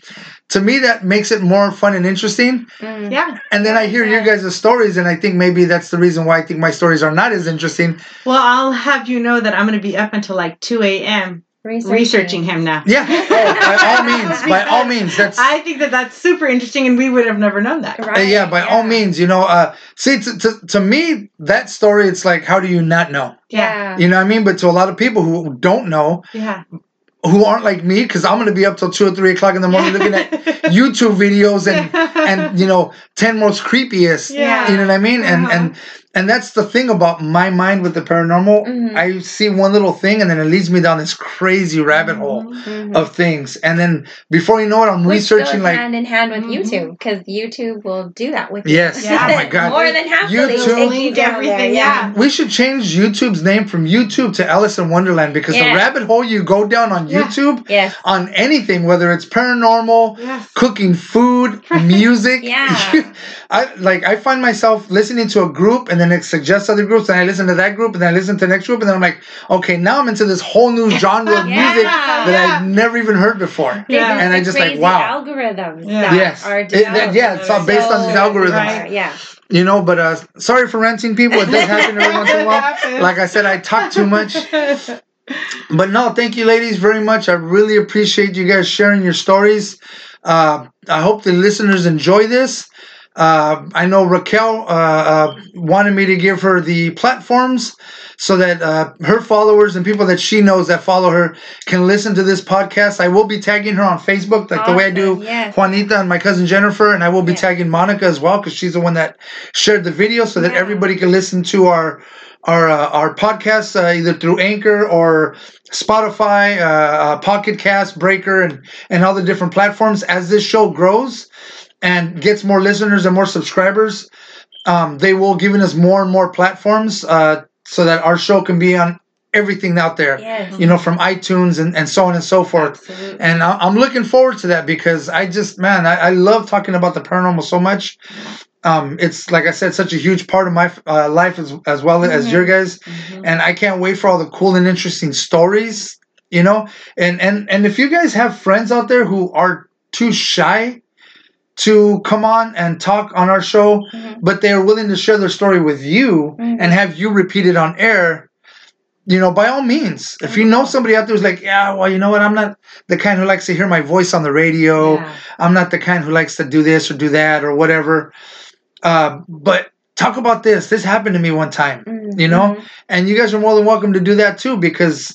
To me, that makes it more fun and interesting. Mm. Yeah. And then I hear your Yeah. guys' stories, and I think maybe that's the reason why I think my stories are not as interesting. Well, I'll have you know that I'm going to be up until like 2 a.m. researching him now. Yeah, oh, by all means, by all means, that's I think that that's super interesting, and we would have never known that. uh, Right. yeah, by all means, you know. Uh, see, to, to to me, that story, it's like, how do you not know? Yeah. You know what I mean? But to a lot of people who don't know, Yeah. Who aren't like me, because I'm gonna be up till two or three o'clock in the morning looking at YouTube videos and and you know ten most creepiest. Yeah. You know what I mean? And Uh-huh. and and that's the thing about my mind with the paranormal. Mhm. I see one little thing and then it leads me down this crazy rabbit hole Mhm. of things. And then before you know it, I'm Which researching goes like hand in hand with Mhm. YouTube because YouTube will do that with you. Yes. Yeah. Oh my god. More than half YouTube- will take you Link there, everything, Yeah. we should change YouTube's name from YouTube to Alice in Wonderland because the rabbit hole you go down on Yeah. YouTube Yes. on anything, whether it's paranormal, Yes. cooking food, music. Yeah. I like I find myself listening to a group and then it suggests other groups and I listen to that group and then I listen to the next group and then I'm like, okay, now I'm into this whole new genre of Yeah. music that Yeah. I've never even heard before. They've Yeah. And I the just like, wow. algorithms. Yeah. that Yes. Are It- yeah, it's all based on these algorithms. bizarre, Yeah. You know, but uh sorry for ranting people. It does happen every once in a while. Like I said, I talk too much. But no, thank you, ladies, very much. I really appreciate you guys sharing your stories. Uh, I hope the listeners enjoy this. Uh, I know Raquel uh, uh, wanted me to give her the platforms so that uh, her followers and people that she knows that follow her can listen to this podcast. I will be tagging her on Facebook, like the way I do yes. Juanita and my cousin Jennifer, and I will be Yeah. tagging Monica as well because she's the one that shared the video so that Yeah. everybody can listen to our our uh, our podcast uh, either through Anchor or Spotify, uh, uh, Pocket Cast, Breaker, and and all the different platforms. As this show grows and gets more listeners and more subscribers, um, they will giving us more and more platforms uh, so that our show can be on everything out there. Yes. You know, from iTunes and, and so on and so forth. Absolutely. And I- I'm looking forward to that because I just, man, I, I love talking about the paranormal so much. Um, it's like I said, such a huge part of my uh, life as, as well as Mhm. your guys, Mhm. and I can't wait for all the cool and interesting stories. You know, and and and if you guys have friends out there who are too shy to come on and talk on our show, Mhm. but they are willing to share their story with you Mhm. and have you repeat it on air, you know, by all means. If you know somebody out there who's like, yeah, well, you know what, I'm not the kind who likes to hear my voice on the radio. Yeah. I'm not the kind who likes to do this or do that or whatever. Uh, but talk about this. This happened to me one time, Mhm. you know, and you guys are more than welcome to do that too because,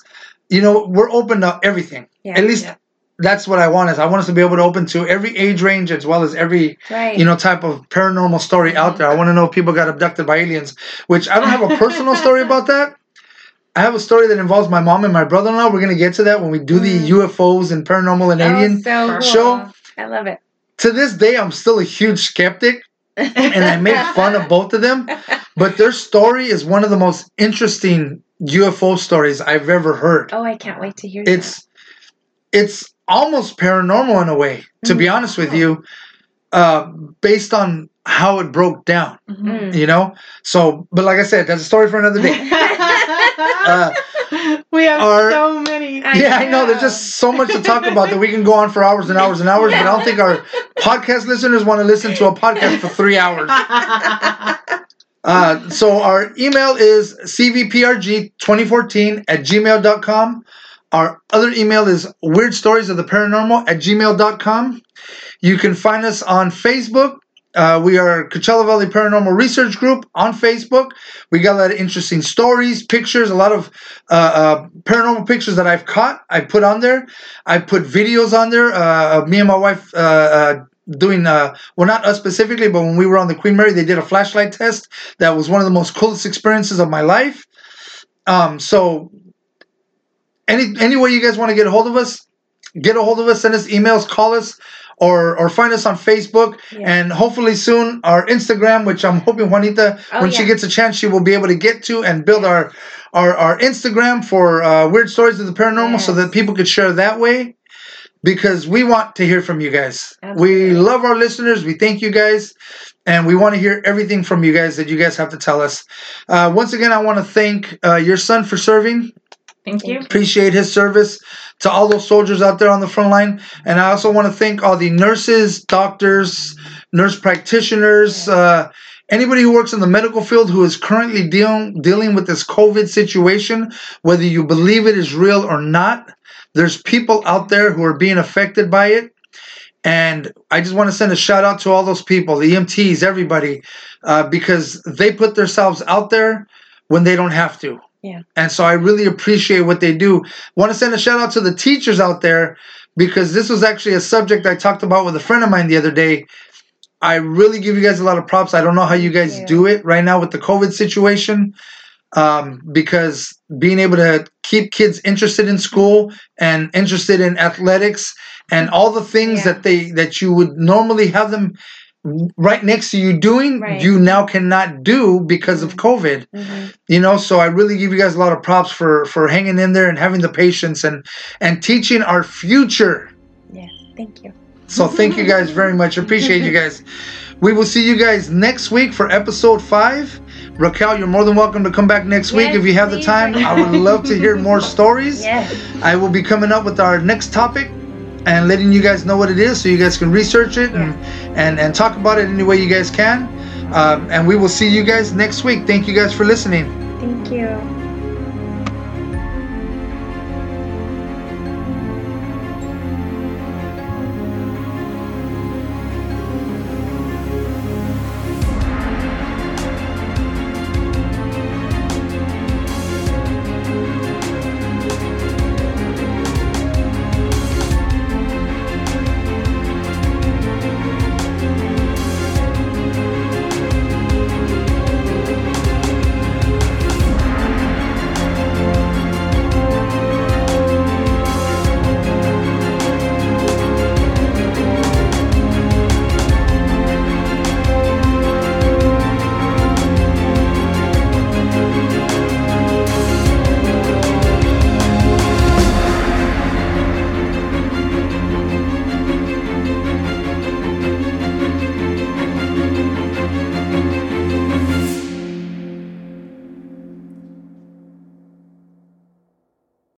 you know, we're open to everything. Yeah. At least Yeah. That's what I want is I want us to be able to open to every age range as well as every Right. you know type of paranormal story out there. I want to know if people got abducted by aliens, which I don't have a personal story about that. I have a story that involves my mom and my brother-in-law. We're gonna get to that when we do the Mm. UFOs and paranormal and Oh, alien. so cool. show. I love it. To this day, I'm still a huge skeptic, and I make fun of both of them. But their story is one of the most interesting UFO stories I've ever heard. Oh, I can't wait to hear It's it's almost paranormal in a way, to be Mhm. honest with you, uh, based on how it broke down. that. Mm. You know, so but like I said, that's a story for another day. Uh, we have our- so many. I yeah, I know. There's just so much to talk about that we can go on for hours and hours and hours. But I don't think our podcast listeners want to listen to a podcast for three hours. Uh, so our email is cvprg2014 at gmail.com. Our other email is weird stories of the paranormal at gmail.com. You can find us on Facebook. Uh, we are Coachella Valley Paranormal Research Group on Facebook. We got a lot of interesting stories, pictures, a lot of uh, uh, paranormal pictures that I've caught. I put on there. I put videos on there. Uh, me and my wife uh, uh, doing, uh, well, not us specifically, but when we were on the Queen Mary, they did a flashlight test. That was one of the most coolest experiences of my life. Um, so, any any way you guys want to get a hold of us, get a hold of us. Send us emails, call us, or or find us on Facebook, Yeah. and hopefully soon our Instagram, which I'm hoping Juanita, Oh, when she gets a chance, she will be able to get to and build our our our Instagram for uh, weird stories of the paranormal, so that people could share that way. Because we want to hear from you guys. We love our listeners. We thank you guys. And we want to hear everything from you guys that you guys have to tell us. Uh, once again, I want to thank uh, your son for serving. Thank you. Appreciate his service to all those soldiers out there on the front line. And I also want to thank all the nurses, doctors, nurse practitioners, uh, anybody who works in the medical field who is currently dealing dealing with this COVID situation, whether you believe it is real or not. There's people out there who are being affected by it. And I just want to send a shout out to all those people, the EMTs, everybody, uh, because they put themselves out there when they don't have to. Yeah. And so I really appreciate what they do. Want to send a shout out to the teachers out there because this was actually a subject I talked about with a friend of mine the other day. I really give you guys a lot of props. I don't know how you guys you. do it right now with the COVID situation um, because being able to keep kids interested in school and interested in athletics and all the things Yeah. that they that you would normally have them right next to you doing Right. you now cannot do because of covid Mhm. you know so i really give you guys a lot of props for for hanging in there and having the patience and and teaching our future Yes. Thank you. so thank you guys very much appreciate you guys we will see you guys next week for episode five raquel you're more than welcome to come back next week if you have the time i would love to hear more stories Yes. i will be coming up with our next topic and letting you guys know what it is so you guys can research it and and, and talk about it any way you guys can. Um, and we will see you guys next week. Thank you guys for listening. Thank you.